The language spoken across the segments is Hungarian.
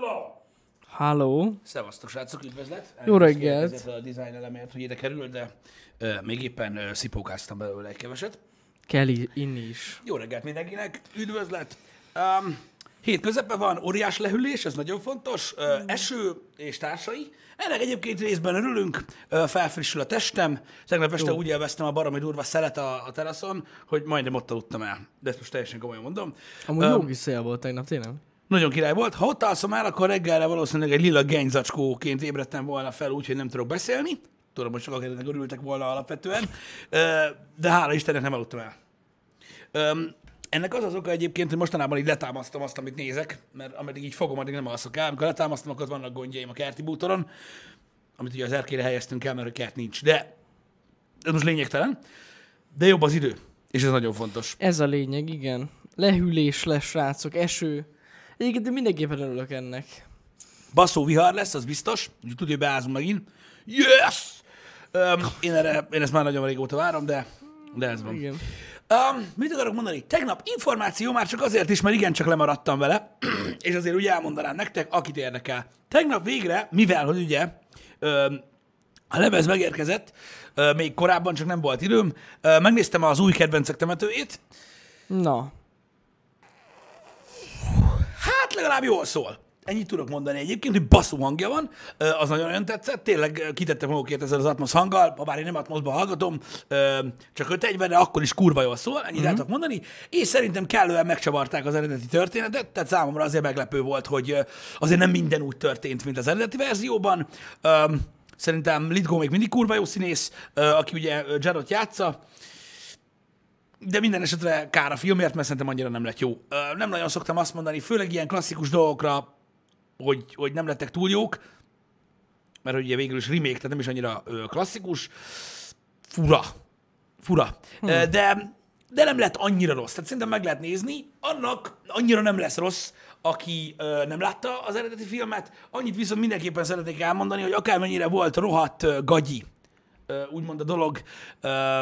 Hello! Halló. Szevasztok, srácok, üdvözlet! Jó reggelt. ezért a design elemért, hogy ide kerül, de ö, még éppen ö, szipókáztam belőle egy keveset. Kell inni is. Jó reggelt mindenkinek, üdvözlet! Um, hét közepe van, óriás lehűlés, ez nagyon fontos, ö, eső és társai. Ennek egyébként részben örülünk, ö, felfrissül a testem. Tegnap este úgy élveztem a baromi durva szelet a, a teraszon, hogy majdnem ott aludtam el. De ezt most teljesen komolyan mondom. Amúgy Öm, jó kis szél volt tegnap, tényleg. Nagyon király volt. Ha ott alszom el, akkor reggelre valószínűleg egy lila genyzacskóként ébredtem volna fel, úgyhogy nem tudok beszélni. Tudom, hogy sokan ennek örültek volna alapvetően, de hála Istennek nem aludtam el. Ennek az az oka egyébként, hogy mostanában így letámasztom azt, amit nézek, mert ameddig így fogom, addig nem alszok el. Amikor letámasztom, akkor vannak gondjaim a kerti bútoron, amit ugye az erkére helyeztünk el, mert a kert nincs. De ez most lényegtelen. De jobb az idő, és ez nagyon fontos. Ez a lényeg, igen. Lehűlés lesz, srácok, eső. Egyébként én mindenképpen örülök ennek. Baszó vihar lesz, az biztos. Úgyhogy tudja, hogy beázunk megint. Yes! Um, én, erre, én ezt már nagyon régóta várom, de, de ez van. Igen. Um, mit akarok mondani? Tegnap információ már csak azért is, mert igencsak lemaradtam vele, és azért úgy elmondanám nektek, akit érdekel. Tegnap végre, mivel, hogy ugye um, a lemez megérkezett, uh, még korábban csak nem volt időm, uh, megnéztem az új kedvencek temetőjét, Na, Hát legalább jól szól. Ennyit tudok mondani egyébként, hogy basszú hangja van, az nagyon-nagyon tetszett, tényleg ö, kitettem magukért ezzel az Atmos hanggal, ha bár én nem Atmosban hallgatom, csak öt egyben, de akkor is kurva jól szól, ennyit mm-hmm. tudok mondani, és szerintem kellően megcsavarták az eredeti történetet, tehát számomra azért meglepő volt, hogy azért nem minden úgy történt, mint az eredeti verzióban. Szerintem Lidgó még mindig kurva jó színész, aki ugye ö, Jared játsza, de minden esetre kár a filmért, mert szerintem annyira nem lett jó. Ö, Nem nagyon szoktam azt mondani, főleg ilyen klasszikus dolgokra, hogy, hogy nem lettek túl jók, mert ugye végül is remake, tehát nem is annyira ö, klasszikus. Fura. Fura. Hm. De, de nem lett annyira rossz. Tehát szerintem meg lehet nézni. Annak annyira nem lesz rossz, aki ö, nem látta az eredeti filmet. Annyit viszont mindenképpen szeretnék elmondani, hogy akármennyire volt rohadt ö, gagyi, ö, úgymond a dolog, ö,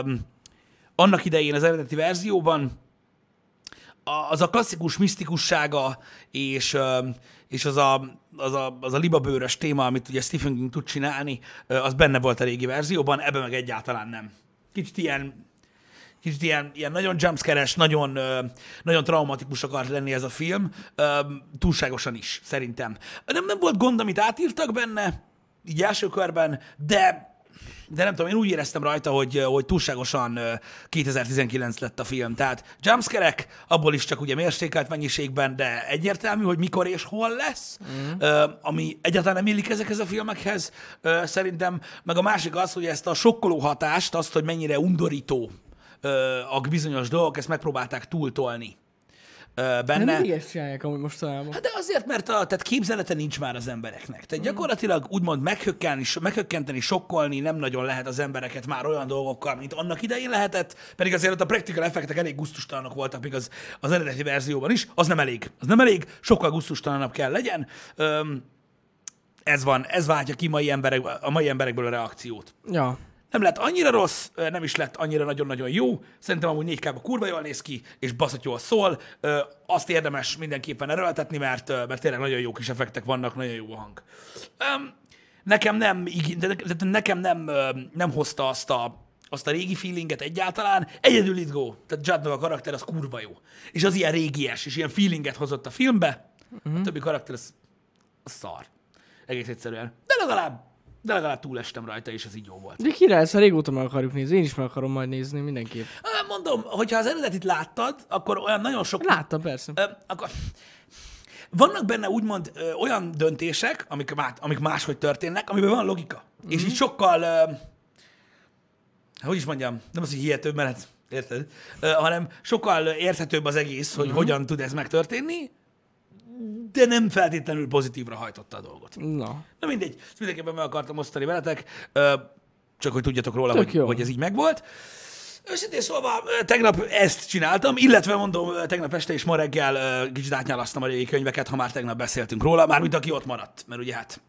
annak idején az eredeti verzióban, az a klasszikus misztikussága, és, és az a, az, a, az a libabőrös téma, amit ugye Stephen King tud csinálni, az benne volt a régi verzióban, ebben meg egyáltalán nem. Kicsit ilyen, kicsit ilyen, ilyen nagyon jumpscare-es, nagyon, nagyon traumatikus akart lenni ez a film, túlságosan is, szerintem. Nem, nem volt gond, amit átírtak benne, így első körben, de de nem tudom, én úgy éreztem rajta, hogy, hogy túlságosan ö, 2019 lett a film. Tehát jumpscare abból is csak ugye mérsékelt mennyiségben, de egyértelmű, hogy mikor és hol lesz, mm. ami egyáltalán nem illik ezekhez a filmekhez szerintem. Meg a másik az, hogy ezt a sokkoló hatást, azt, hogy mennyire undorító a bizonyos dolgok, ezt megpróbálták túltolni ö, nem benne. mindig ezt csinálják amúgy mostanában. Hát de azért, mert a, tehát képzelete nincs már az embereknek. Tehát gyakorlatilag úgymond meghökkenteni, meghökkenteni, sokkolni nem nagyon lehet az embereket már olyan dolgokkal, mint annak idején lehetett, pedig azért ott a practical effektek elég gusztustalanok voltak, még az, az eredeti verzióban is. Az nem elég. Az nem elég, sokkal gusztustalanabb kell legyen. Öm, ez van, ez váltja ki mai emberek, a mai emberekből a reakciót. Ja. Nem lett annyira rossz, nem is lett annyira nagyon-nagyon jó. Szerintem amúgy 4 k kurva jól néz ki, és baszott jól szól. Azt érdemes mindenképpen erőltetni, mert, mert tényleg nagyon jó kis effektek vannak, nagyon jó a hang. Nekem nem, de ne- de nekem nem, nem hozta azt a, azt a régi feelinget egyáltalán. Egyedül itt go. Tehát Juddnak a karakter az kurva jó. És az ilyen régies, és ilyen feelinget hozott a filmbe. A többi karakter az, az szar. Egész egyszerűen. De legalább, de legalább túlestem rajta, és ez így jó volt. De király, ezt régóta meg akarjuk nézni. Én is meg akarom majd nézni, mindenképp. Mondom, hogyha az eredetit láttad, akkor olyan nagyon sok... Láttam, persze. Ö, akkor... Vannak benne úgymond ö, olyan döntések, amik, má, amik máshogy történnek, amiben van logika. Mm-hmm. És így sokkal, ö, hogy is mondjam, nem az, hogy hihetőbb, mert hát, érted, hanem sokkal érthetőbb az egész, hogy mm-hmm. hogyan tud ez megtörténni, de nem feltétlenül pozitívra hajtotta a dolgot. Na. Na mindegy, ezt mindenképpen meg akartam osztani veletek, csak hogy tudjatok róla, Tök hogy, jó. hogy ez így megvolt. Őszintén szólva, ö, tegnap ezt csináltam, illetve mondom, tegnap este és ma reggel kicsit átnyálasztam a régi könyveket, ha már tegnap beszéltünk róla, mármint aki ott maradt, mert ugye hát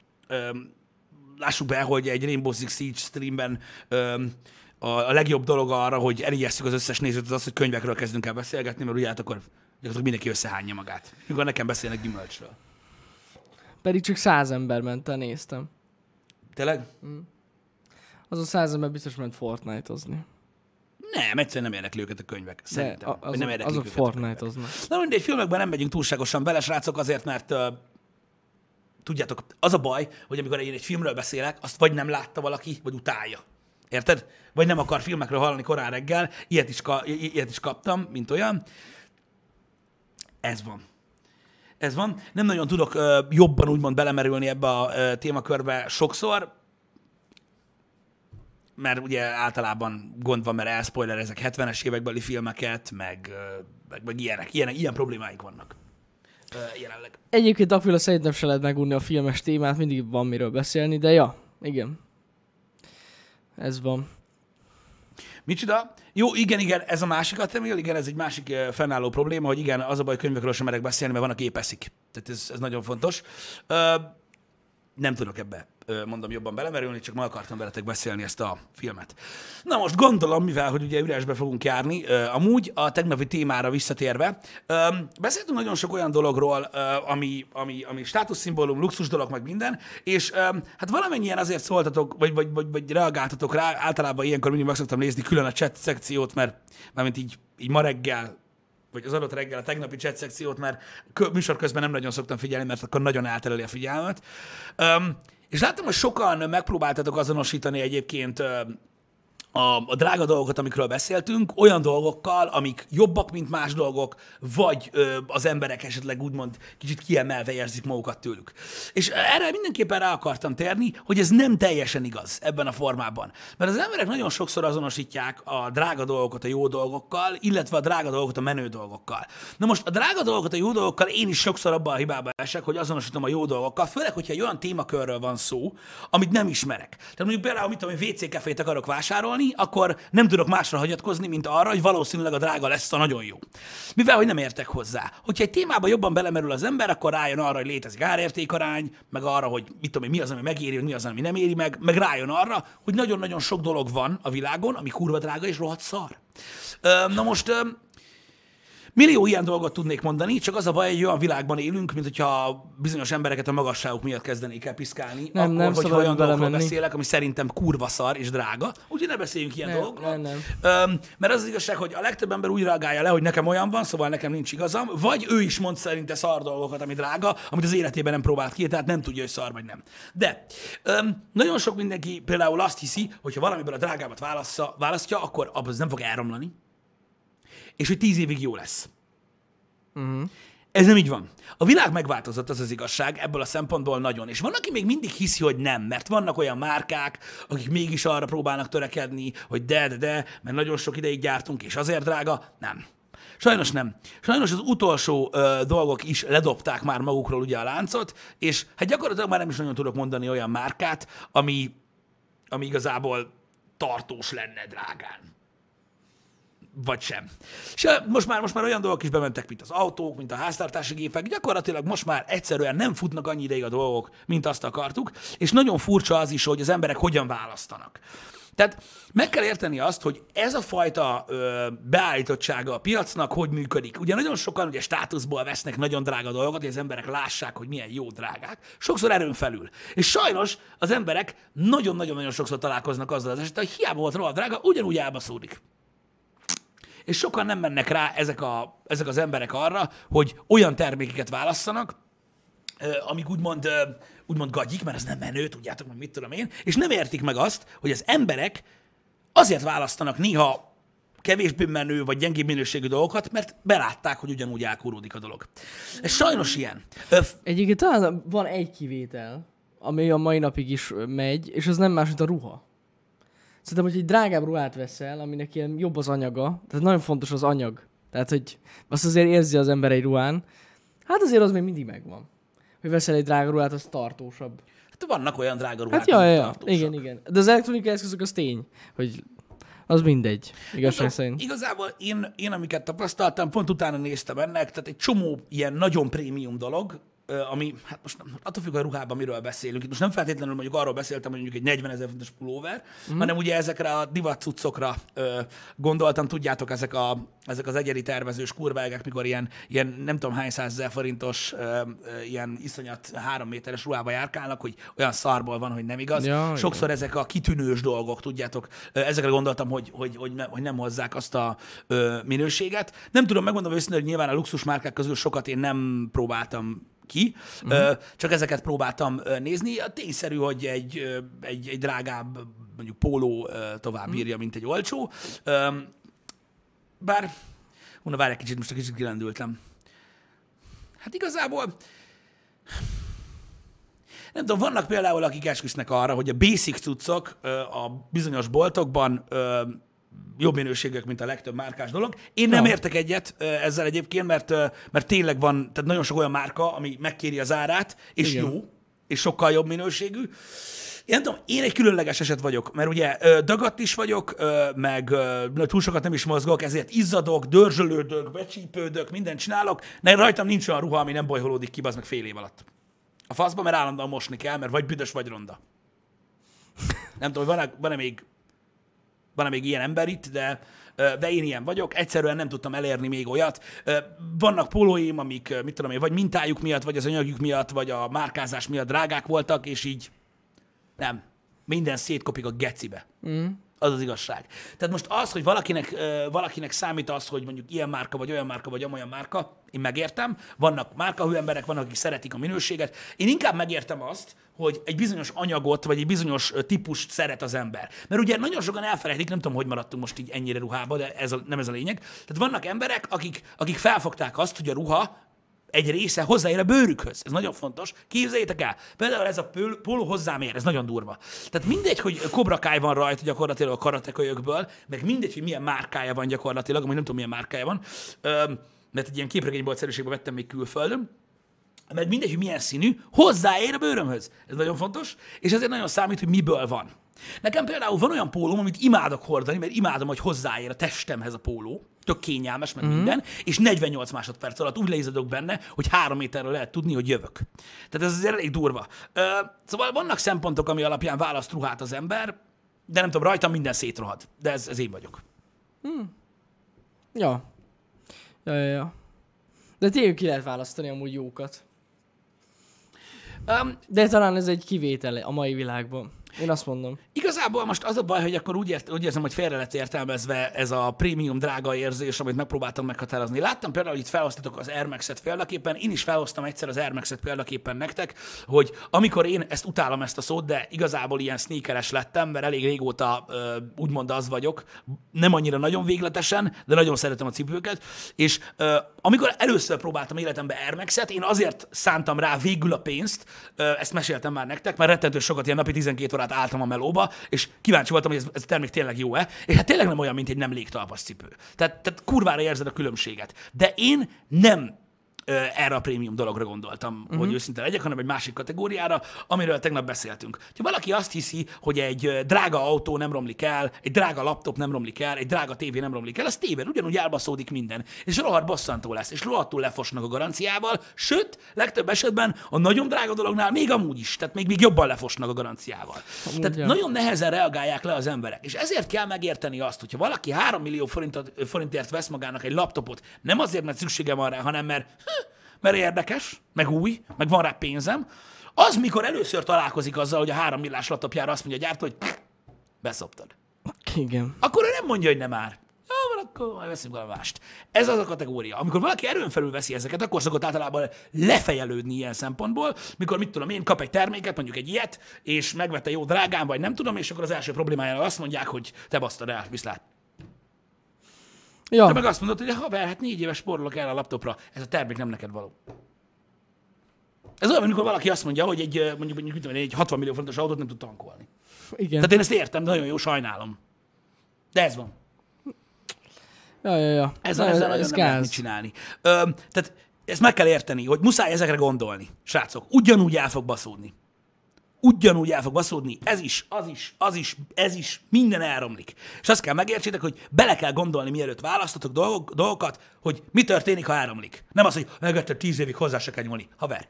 lássuk be, hogy egy Rainbow Six Siege streamben a, legjobb dolog arra, hogy elijesszük az összes nézőt, az az, hogy könyvekről kezdünk el beszélgetni, mert ugye hát akkor gyakorlatilag mindenki összehányja magát. Mikor nekem beszélnek gyümölcsről. Pedig csak száz ember ment el, néztem. Tényleg? Az a száz ember biztos ment Fortnite-ozni. Nem, egyszerűen nem érdekli őket a könyvek. Szerintem. a- hogy azok, nem érdeklik azok. Fortnite-oznak. Na mindegy, filmekben nem megyünk túlságosan bele, srácok, azért, mert uh, tudjátok, az a baj, hogy amikor én egy filmről beszélek, azt vagy nem látta valaki, vagy utálja. Érted? Vagy nem akar filmekről hallani korán reggel, ilyet is, ka- ilyet is kaptam, mint olyan. Ez van. Ez van. Nem nagyon tudok uh, jobban úgymond belemerülni ebbe a uh, témakörbe sokszor, mert ugye általában gond van, mert elszpoilerezek 70-es évekbeli filmeket, meg, ö, meg, meg ilyenek, ilyenek, ilyen problémáik vannak ö, jelenleg. Egyébként Aquila szerintem se lehet megunni a filmes témát, mindig van miről beszélni, de ja, igen. Ez van. Micsoda? Jó, igen, igen, ez a másik Atemil, igen, ez egy másik fennálló probléma, hogy igen, az a baj, könyvekről sem merek beszélni, mert van, aki épeszik. Tehát ez, ez nagyon fontos. Ö, nem tudok ebbe, mondom, jobban belemerülni, csak ma akartam veletek beszélni ezt a filmet. Na most gondolom, mivel, hogy ugye üresbe fogunk járni, amúgy a tegnapi témára visszatérve, beszéltünk nagyon sok olyan dologról, ami, ami, ami státuszszimbólum, luxus dolog, meg minden, és hát valamennyien azért szóltatok, vagy, vagy, vagy, vagy reagáltatok rá, általában ilyenkor mindig meg szoktam nézni külön a chat szekciót, mert mármint így, így ma reggel vagy az adott reggel a tegnapi chat szekciót, mert műsor közben nem nagyon szoktam figyelni, mert akkor nagyon eltereli a figyelmet. Um, és láttam, hogy sokan megpróbáltatok azonosítani egyébként a, a drága dolgokat, amikről beszéltünk, olyan dolgokkal, amik jobbak, mint más dolgok, vagy ö, az emberek esetleg úgymond kicsit kiemelve érzik magukat tőlük. És erre mindenképpen rá akartam térni, hogy ez nem teljesen igaz ebben a formában. Mert az emberek nagyon sokszor azonosítják a drága dolgokat a jó dolgokkal, illetve a drága dolgokat a menő dolgokkal. Na most a drága dolgokat a jó dolgokkal én is sokszor abban a hibába esek, hogy azonosítom a jó dolgokkal, főleg, hogyha egy olyan témakörről van szó, amit nem ismerek. Tehát mondjuk például, mit tudom, WC kefét akarok vásárolni, akkor nem tudok másra hagyatkozni, mint arra, hogy valószínűleg a drága lesz a nagyon jó. Mivel, hogy nem értek hozzá. Hogyha egy témába jobban belemerül az ember, akkor rájön arra, hogy létezik árértékarány, meg arra, hogy mit tudom mi az, ami megéri, mi az, ami nem éri meg, meg rájön arra, hogy nagyon-nagyon sok dolog van a világon, ami kurva drága és rohadt szar. Na most Millió ilyen dolgot tudnék mondani, csak az a baj, egy olyan világban élünk, mint hogyha bizonyos embereket a magasságuk miatt kezdenék el piszkálni, Nem, akkor, nem hogyha olyan dolgokról beszélek, ami szerintem kurva szar és drága. Úgyhogy ne beszéljünk ilyen Nem, dolgokról. nem, nem. Öm, mert az, az igazság, hogy a legtöbb ember úgy reagálja le, hogy nekem olyan van, szóval nekem nincs igazam, vagy ő is mond szerinte szar dolgokat, ami drága, amit az életében nem próbált ki, tehát nem tudja, hogy szar vagy nem. De öm, nagyon sok mindenki például azt hiszi, hogy ha valamiből a drágábbat válassza, választja, akkor abban nem fog elromlani, és hogy tíz évig jó lesz. Uh-huh. Ez nem így van. A világ megváltozott, az az igazság, ebből a szempontból nagyon. És van, aki még mindig hiszi, hogy nem, mert vannak olyan márkák, akik mégis arra próbálnak törekedni, hogy de, de, de, mert nagyon sok ideig gyártunk, és azért drága. Nem. Sajnos nem. Sajnos az utolsó ö, dolgok is ledobták már magukról ugye a láncot, és hát gyakorlatilag már nem is nagyon tudok mondani olyan márkát, ami, ami igazából tartós lenne drágán vagy sem. És most már, most már olyan dolgok is bementek, mint az autók, mint a háztartási gépek, gyakorlatilag most már egyszerűen nem futnak annyi ideig a dolgok, mint azt akartuk, és nagyon furcsa az is, hogy az emberek hogyan választanak. Tehát meg kell érteni azt, hogy ez a fajta ö, beállítottsága a piacnak hogy működik. Ugye nagyon sokan ugye státuszból vesznek nagyon drága dolgokat, hogy az emberek lássák, hogy milyen jó drágák, sokszor erőn felül. És sajnos az emberek nagyon-nagyon-nagyon sokszor találkoznak azzal az esettel, hogy hiába volt rohadt drága, ugyanúgy elbaszódik. És sokan nem mennek rá ezek, a, ezek az emberek arra, hogy olyan termékeket válasszanak, amik úgymond, úgymond gagyik, mert az nem menő, tudjátok, meg mit tudom én, és nem értik meg azt, hogy az emberek azért választanak néha kevésbé menő vagy gyengébb minőségű dolgokat, mert belátták, hogy ugyanúgy elkúródik a dolog. Ez sajnos ilyen. Ö, f- Egyébként talán van egy kivétel, ami a mai napig is megy, és az nem más, mint a ruha. Szerintem, hogy egy drágább ruhát veszel, aminek ilyen jobb az anyaga, tehát nagyon fontos az anyag. Tehát, hogy azt azért érzi az ember egy ruhán, hát azért az még mindig megvan. Hogy veszel egy drága ruhát, az tartósabb. hát vannak olyan drága ruhák, Hát ja, ja, ja. igen, igen. De az elektronikai eszközök az tény, hogy az mindegy, igazság Tudom, szerint. Igazából én, én, amiket tapasztaltam, pont utána néztem ennek, tehát egy csomó ilyen nagyon prémium dolog, ami, hát most attól függ a ruhában, miről beszélünk. Itt most nem feltétlenül mondjuk arról beszéltem, hogy mondjuk egy 40 ezer fontos pulóver, mm. hanem ugye ezekre a divat cuccokra ö, gondoltam, tudjátok, ezek, a, ezek az egyedi tervezős kurvágák, mikor ilyen, ilyen nem tudom hány százezer forintos ö, ö, ilyen iszonyat három méteres ruhába járkálnak, hogy olyan szarból van, hogy nem igaz. Ja, igen. Sokszor ezek a kitűnős dolgok, tudjátok, ö, ezekre gondoltam, hogy, hogy, hogy, ne, hogy nem hozzák azt a ö, minőséget. Nem tudom, megmondom őszintén, hogy nyilván a luxus márkák közül sokat én nem próbáltam ki, uh-huh. csak ezeket próbáltam nézni. A tényszerű, hogy egy, egy, egy drágább, mondjuk póló tovább bírja, mint egy olcsó. Bár, na várj egy kicsit, most egy kicsit kilendültem. Hát igazából nem tudom, vannak például, akik esküsznek arra, hogy a basic cuccok a bizonyos boltokban jobb minőségek, mint a legtöbb márkás dolog. Én nem Ja. értek egyet ezzel egyébként, mert, mert tényleg van, tehát nagyon sok olyan márka, ami megkéri az árát, és Igen. jó, és sokkal jobb minőségű. Én nem tudom, én egy különleges eset vagyok, mert ugye dagadt is vagyok, meg túl sokat nem is mozgok, ezért izzadok, dörzsölődök, becsípődök, mindent csinálok, de rajtam nincs olyan ruha, ami nem bajholódik ki, az meg fél év alatt. A faszba, mert állandóan mosni kell, mert vagy büdös, vagy ronda. Nem tudom, van-e, van-e még van-e még ilyen ember itt, de, de én ilyen vagyok. Egyszerűen nem tudtam elérni még olyat. Vannak pólóim, amik, mit tudom én, vagy mintájuk miatt, vagy az anyagjuk miatt, vagy a márkázás miatt drágák voltak, és így nem. Minden szétkopik a gecibe. Mm. Az az igazság. Tehát most az, hogy valakinek, valakinek számít az, hogy mondjuk ilyen márka, vagy olyan márka, vagy amolyan márka, én megértem. Vannak márkahű emberek, vannak, akik szeretik a minőséget. Én inkább megértem azt, hogy egy bizonyos anyagot, vagy egy bizonyos típust szeret az ember. Mert ugye nagyon sokan elfelejtik, nem tudom, hogy maradtunk most így ennyire ruhába, de ez a, nem ez a lényeg. Tehát vannak emberek, akik, akik felfogták azt, hogy a ruha egy része hozzáér a bőrükhöz. Ez nagyon fontos. Képzeljétek el, például ez a póló hozzám ér, ez nagyon durva. Tehát mindegy, hogy kobrakáj van rajta gyakorlatilag a karatekölyökből, meg mindegy, hogy milyen márkája van gyakorlatilag, amúgy nem tudom, milyen márkája van, mert egy ilyen képregénybolt szerűségben vettem még külföldön, meg mindegy, hogy milyen színű, hozzáér a bőrömhöz. Ez nagyon fontos, és ezért nagyon számít, hogy miből van. Nekem például van olyan pólóm, amit imádok hordani, mert imádom, hogy hozzáér a testemhez a póló, tök kényelmes, meg mm. minden, és 48 másodperc alatt úgy leizadok benne, hogy három méterről lehet tudni, hogy jövök. Tehát ez azért elég durva. Ö, szóval vannak szempontok, ami alapján választ ruhát az ember, de nem tudom, rajtam minden szétrohad. De ez, ez én vagyok. Ja. Ja, ja, ja. De tényleg ki lehet választani amúgy jókat. Um, De talán ez egy kivétel a mai világban. Én azt mondom. Igazából most az a baj, hogy akkor úgy, ért, úgy érzem, hogy félre lett értelmezve ez a prémium drága érzés, amit megpróbáltam meghatározni. Láttam például, hogy itt felhoztatok az Air Max-et példaképpen, én is felhoztam egyszer az Air Max-et példaképpen nektek, hogy amikor én ezt utálom ezt a szót, de igazából ilyen sneakeres lettem, mert elég régóta úgymond az vagyok, nem annyira nagyon végletesen, de nagyon szeretem a cipőket, és amikor először próbáltam életembe Air Max-et, én azért szántam rá végül a pénzt, ezt meséltem már nektek, mert rettentő sokat, ilyen napi 12 órát álltam a melóba, és kíváncsi voltam, hogy ez, ez a termék tényleg jó-e, és hát tényleg nem olyan, mint egy nem légtalpas cipő. Tehát, tehát kurvára érzed a különbséget. De én nem erre a prémium dologra gondoltam, uh-huh. hogy őszinte legyek, hanem egy másik kategóriára, amiről tegnap beszéltünk. Ha valaki azt hiszi, hogy egy drága autó nem romlik el, egy drága laptop nem romlik el, egy drága tévé nem romlik el, az téved, ugyanúgy elbaszódik minden. És rohadt bosszantó lesz, és rohadtul lefosnak a garanciával, sőt, legtöbb esetben a nagyon drága dolognál még amúgy is, tehát még, még jobban lefosnak a garanciával. Amúgy, tehát ja. nagyon nehezen reagálják le az emberek. És ezért kell megérteni azt, hogyha valaki 3 millió forintot, forintért vesz magának egy laptopot, nem azért, mert szüksége van rá, hanem mert, mert érdekes, meg új, meg van rá pénzem, az, mikor először találkozik azzal, hogy a három millás laptopjára azt mondja a gyártó, hogy beszoptad. Igen. Akkor ő nem mondja, hogy nem már. Jó, van, akkor majd veszünk valami mást. Ez az a kategória. Amikor valaki erőn felül veszi ezeket, akkor szokott általában lefejelődni ilyen szempontból, mikor mit tudom én, kap egy terméket, mondjuk egy ilyet, és megvette jó drágán, vagy nem tudom, és akkor az első problémájára azt mondják, hogy te basztad el, viszlát. Te Ja, meg azt mondod, hogy haver, hát négy éves spórolok el a laptopra, ez a termék nem neked való. Ez olyan, amikor valaki azt mondja, hogy egy, mondjuk, mondjuk egy 60 millió fontos autót nem tud tankolni. igen. Tehát én ezt értem, de nagyon jó, sajnálom. De ez van. Ja, ja, ja. Ezzel, Na, ezzel nagyon ez nem lehet mit csinálni. Ö, tehát ezt meg kell érteni, hogy muszáj ezekre gondolni, srácok. Ugyanúgy el fog baszódni. Ugyanúgy el fog baszódni. Ez is, az is, az is, ez is, minden elromlik. És azt kell megértsétek, hogy bele kell gondolni, mielőtt választotok dolgok, dolgokat, hogy mi történik, ha elromlik. Nem az, hogy megetted tíz évig hozzá se kell nyúlni. Haver,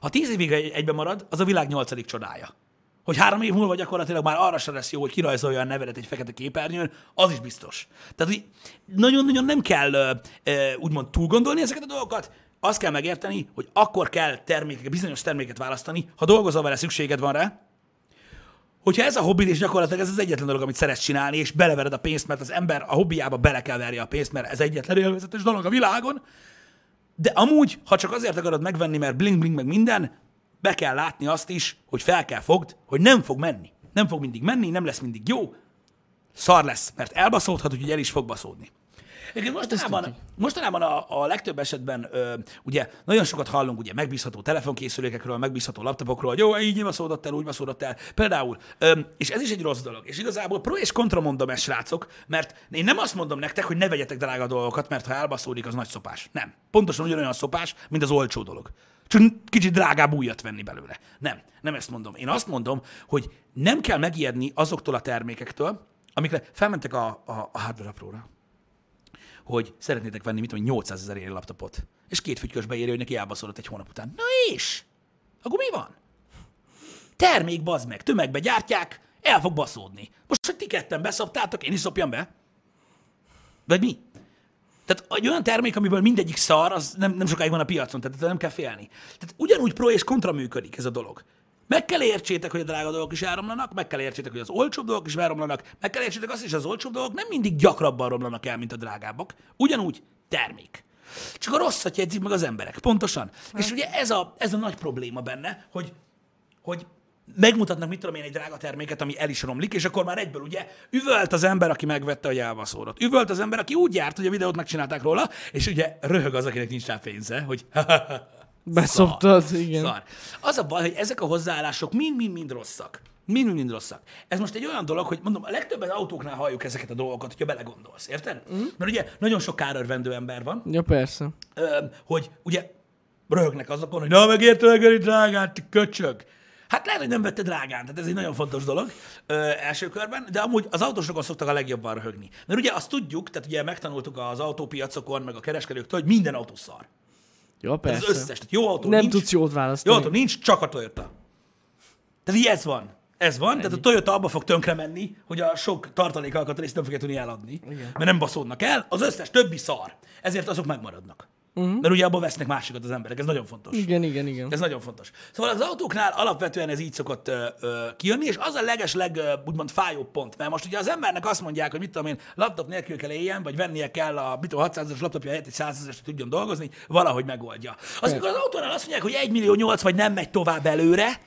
Ha tíz évig egy- egyben marad, az a világ nyolcadik csodája. Hogy három év múlva gyakorlatilag már arra sem lesz jó, hogy kirajzolja a nevedet egy fekete képernyőn, az is biztos. Tehát hogy nagyon-nagyon nem kell úgymond túl gondolni ezeket a dolgokat, azt kell megérteni, hogy akkor kell termékek, bizonyos terméket választani, ha dolgozol vele, szükséged van rá, hogyha ez a hobbid, és gyakorlatilag ez az egyetlen dolog, amit szeretsz csinálni, és belevered a pénzt, mert az ember a hobbiába bele kell verje a pénzt, mert ez egyetlen élvezetes dolog a világon, de amúgy, ha csak azért akarod megvenni, mert bling-bling meg minden, be kell látni azt is, hogy fel kell fogd, hogy nem fog menni. Nem fog mindig menni, nem lesz mindig jó, szar lesz, mert elbaszódhat, úgyhogy el is fog baszódni. Egyébként mostanában, mostanában a, a legtöbb esetben ö, ugye nagyon sokat hallunk ugye megbízható telefonkészülékekről, megbízható laptopokról, hogy jó, így baszódott el, úgy baszódott el. Például, ö, és ez is egy rossz dolog. És igazából pro és kontra mondom ezt, srácok, mert én nem azt mondom nektek, hogy ne vegyetek drága dolgokat, mert ha elbaszódik, az nagy szopás. Nem. Pontosan ugyanolyan szopás, mint az olcsó dolog. Csak kicsit drágább újat venni belőle. Nem, nem ezt mondom. Én azt mondom, hogy nem kell megijedni azoktól a termékektől, amikre felmentek a, a, a hardware apróra hogy szeretnétek venni, mit tudom, 800 ezer ér laptopot, és két fügykös beírja, hogy neki elbaszolott egy hónap után. Na és? Akkor mi van? Termék, bazd meg, tömegbe gyártják, el fog baszódni. Most, hogy ti ketten beszoptátok, én is szopjam be? Vagy mi? Tehát egy olyan termék, amiből mindegyik szar, az nem, nem sokáig van a piacon, tehát nem kell félni. Tehát ugyanúgy pro és kontra működik ez a dolog. Meg kell értsétek, hogy a drága dolgok is elromlanak, meg kell értsétek, hogy az olcsóbb dolgok is elromlanak, meg kell értsétek azt is, hogy az olcsóbb dolgok nem mindig gyakrabban romlanak el, mint a drágábbak. Ugyanúgy termék. Csak a rosszat jegyzik meg az emberek. Pontosan. És ugye ez a, ez a nagy probléma benne, hogy, hogy megmutatnak, mit tudom én, egy drága terméket, ami el is romlik, és akkor már egyből ugye üvölt az ember, aki megvette a jelvaszórat. Üvölt az ember, aki úgy járt, hogy a videót megcsinálták róla, és ugye röhög az, akinek nincs rá pénze, hogy Beszoptad, igen. Szar. Az a baj, hogy ezek a hozzáállások mind-mind-mind rosszak. Mind-mind rosszak. Ez most egy olyan dolog, hogy mondom, a legtöbben autóknál halljuk ezeket a dolgokat, hogyha belegondolsz, érted? Mm. Mert ugye nagyon sok kárörvendő ember van, Ja, persze. hogy ugye röhögnek azokon, hogy na megérte meg egy drágát, ti köcsög. Hát lehet, hogy nem vette drágán, tehát ez egy nagyon fontos dolog ö, első körben, de amúgy az autósokon szoktak a legjobban röhögni. Mert ugye azt tudjuk, tehát ugye megtanultuk az autópiacokon, meg a kereskedőktől, hogy minden autó szar. Ez persze. az összes. Tehát jó autó Nem nincs, tudsz jót jó választani. autó nincs, csak a Toyota. Tehát így ez van. Ez van, tehát a Toyota abba fog tönkre menni, hogy a sok tartalékalkatrészt nem fogja tudni eladni, Igen. mert nem baszódnak el, az összes többi szar. Ezért azok megmaradnak. Uh-huh. Mert ugye abban vesznek másikat az emberek, ez nagyon fontos. Igen, igen, igen. Ez nagyon fontos. Szóval az autóknál alapvetően ez így szokott ö, ö, kijönni, és az a leges leg, ö, úgymond fájóbb pont. Mert most ugye az embernek azt mondják, hogy mit tudom én, laptop nélkül kell éljen, vagy vennie kell a mit tudom, 600-as laptopja helyett egy 100 hogy tudjon dolgozni, valahogy megoldja. Az, amikor az autónál azt mondják, hogy 1 millió 8 vagy nem megy tovább előre,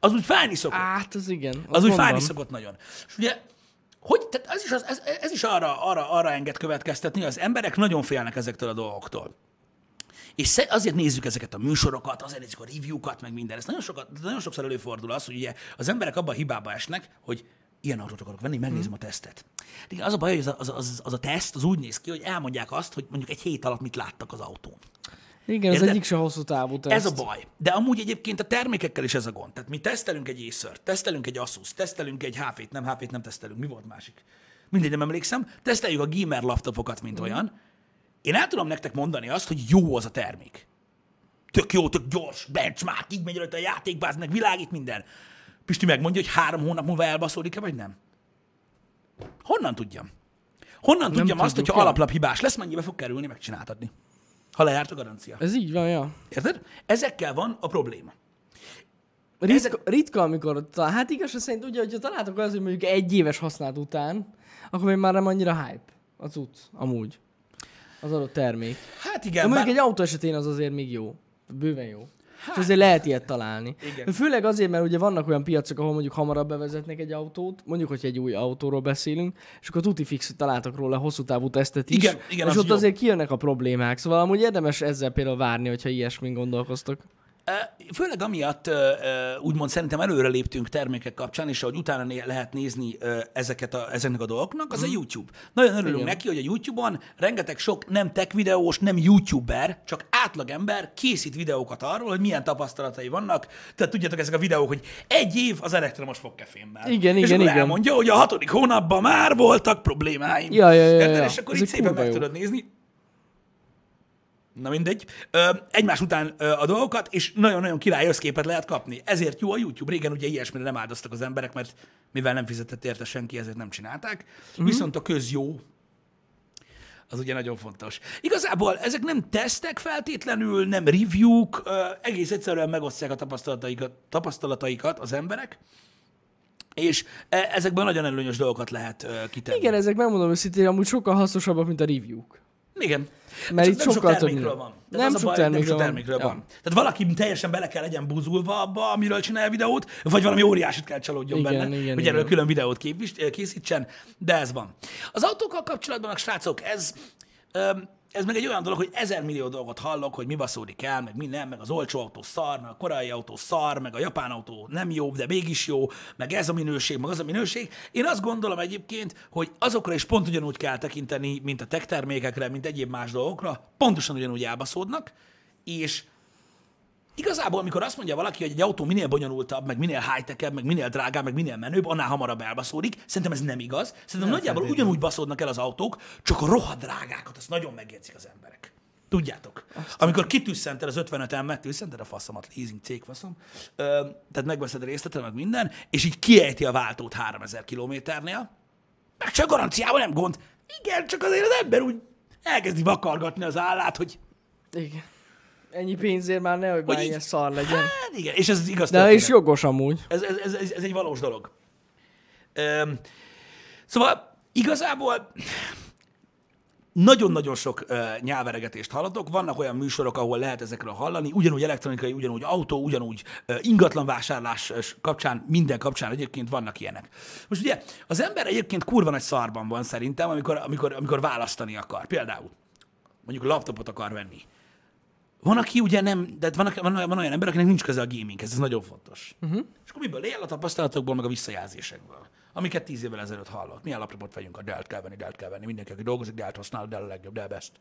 az úgy fájni szokott. Hát, az igen. Az úgy mondom. fájni szokott nagyon. És ugye, hogy, tehát ez is, az, ez, ez is arra, arra, arra enged következtetni, az emberek nagyon félnek ezektől a dolgoktól. És azért nézzük ezeket a műsorokat, azért nézzük a review-kat, meg minden. Ez nagyon, sokat, nagyon sokszor előfordul az, hogy ugye az emberek abban a hibába esnek, hogy ilyen autót akarok venni, megnézem a tesztet. De az a baj, hogy az a, az, az, az a teszt az úgy néz ki, hogy elmondják azt, hogy mondjuk egy hét alatt mit láttak az autón. Igen, az Érted? egyik se hosszú távú teszt. Ez a baj. De amúgy egyébként a termékekkel is ez a gond. Tehát mi tesztelünk egy acer tesztelünk egy Asus, tesztelünk egy HP-t, nem HP-t nem tesztelünk. Mi volt másik? Mindegy, nem emlékszem. Teszteljük a gamer laptopokat, mint olyan. Én el tudom nektek mondani azt, hogy jó az a termék. Tök jó, tök gyors, benchmark, így megy rajta a játékbáz, meg világít minden. Pisti megmondja, hogy három hónap múlva elbaszódik-e, vagy nem? Honnan tudjam? Honnan tudjam azt, tudjuk, hogyha ja. alaplap hibás lesz, mennyibe fog kerülni megcsináltatni? Ha lejárt a garancia. Ez így van, ja. Érted? Ezekkel van a probléma. Ritka, ritka amikor, hát igaz, szerint ugye, hogyha találtak az, hogy mondjuk egy éves használat után, akkor még már nem annyira hype az cucc, amúgy. Az adott termék. Hát De igen, mondjuk bár... egy autó esetén az azért még jó. Bőven jó. Hát, és azért lehet ilyet találni. Igen. Főleg azért, mert ugye vannak olyan piacok, ahol mondjuk hamarabb bevezetnek egy autót, mondjuk, hogy egy új autóról beszélünk, és akkor tuti fix, hogy találtak róla hosszú távú tesztet is. Igen, igen, és az ott jó. azért kijönnek a problémák. Szóval amúgy érdemes ezzel például várni, hogyha ilyesmin gondolkoztok. Főleg amiatt úgymond szerintem előre léptünk termékek kapcsán, és ahogy utána lehet nézni ezeket a, ezeknek a dolgoknak, az a YouTube. Nagyon örülünk Igen. neki, hogy a YouTube-on rengeteg sok nem tech videós, nem YouTuber, csak átlagember készít videókat arról, hogy milyen tapasztalatai vannak. Tehát tudjátok, ezek a videók, hogy egy év az elektromos fogkefémmel. Igen, és igen, igen. elmondja, hogy a hatodik hónapban már voltak problémáim. Ja, ja, ja, ja. És akkor így Ezek szépen meg tudod nézni. Na mindegy. Ö, egymás után ö, a dolgokat, és nagyon-nagyon király összképet lehet kapni. Ezért jó a YouTube. Régen ugye ilyesmire nem áldoztak az emberek, mert mivel nem fizetett érte senki, ezért nem csinálták. Mm-hmm. Viszont a köz jó, az ugye nagyon fontos. Igazából ezek nem tesztek feltétlenül, nem review-k, ö, egész egyszerűen megosztják a tapasztalataikat, tapasztalataikat az emberek, és e- ezekből nagyon előnyös dolgokat lehet ö, kitenni. Igen, ezek megmondom őszintén, amúgy sokkal hasznosabbak, mint a review-k. Igen. Mert itt nem sokkal sok termékről van. Tehát Nem az a sok baj, nem sok termékről van. termékről Ja. van. Tehát valaki teljesen bele kell legyen buzulva abba, amiről csinálja videót, vagy valami óriásit kell csalódjon Igen, benne, igen, hogy erről igen. külön videót képvis- készítsen, de ez van. Az autókkal kapcsolatban, a srácok, ez, öm, ez meg egy olyan dolog, hogy ezer millió dolgot hallok, hogy mi baszódik el, meg minden, meg az olcsó autó szar, meg a korai autó szar, meg a japán autó nem jó, de mégis jó, meg ez a minőség, meg az a minőség. Én azt gondolom egyébként, hogy azokra is pont ugyanúgy kell tekinteni, mint a tech termékekre, mint egyéb más dolgokra, pontosan ugyanúgy elbaszódnak, és Igazából, amikor azt mondja valaki, hogy egy autó minél bonyolultabb, meg minél high meg minél drágább, meg minél menőbb, annál hamarabb elbaszódik. Szerintem ez nem igaz. Szerintem nagyjából ugyanúgy baszódnak el az autók, csak a rohadt drágákat, azt nagyon megjegyzik az emberek. Tudjátok. Amikor kitűszented az 55 m tűszented a faszomat, leasing cég faszom, ö, tehát megveszed a részletet, meg minden, és így kiejti a váltót 3000 kilométernél, meg csak garanciával nem gond. Igen, csak azért az ember úgy elkezdi vakargatni az állát, hogy Igen. Ennyi pénzért már nehogy már így- ilyen szar legyen. hát igen, és ez igaz De történet. is jogos amúgy. Ez, ez, ez, ez, ez egy valós dolog. Öm, szóval igazából nagyon-nagyon sok uh, nyelveregetést hallatok. Vannak olyan műsorok, ahol lehet ezekről hallani, ugyanúgy elektronikai, ugyanúgy autó, ugyanúgy ingatlan vásárlás ö, kapcsán, minden kapcsán egyébként vannak ilyenek. Most ugye az ember egyébként kurva nagy szarban van szerintem, amikor, amikor, amikor választani akar. Például mondjuk laptopot akar venni. Van, aki ugye nem, de van, van, van olyan ember, akinek nincs köze a gaminghez, ez nagyon fontos. Uh-huh. És akkor miből él a tapasztalatokból, meg a visszajelzésekből, amiket tíz évvel ezelőtt hallott. Milyen laptopot vegyünk, a Dell-t kell venni, Dell-t kell venni, mindenki, aki dolgozik, Dell-t használ, a Dell a legjobb, Dell best.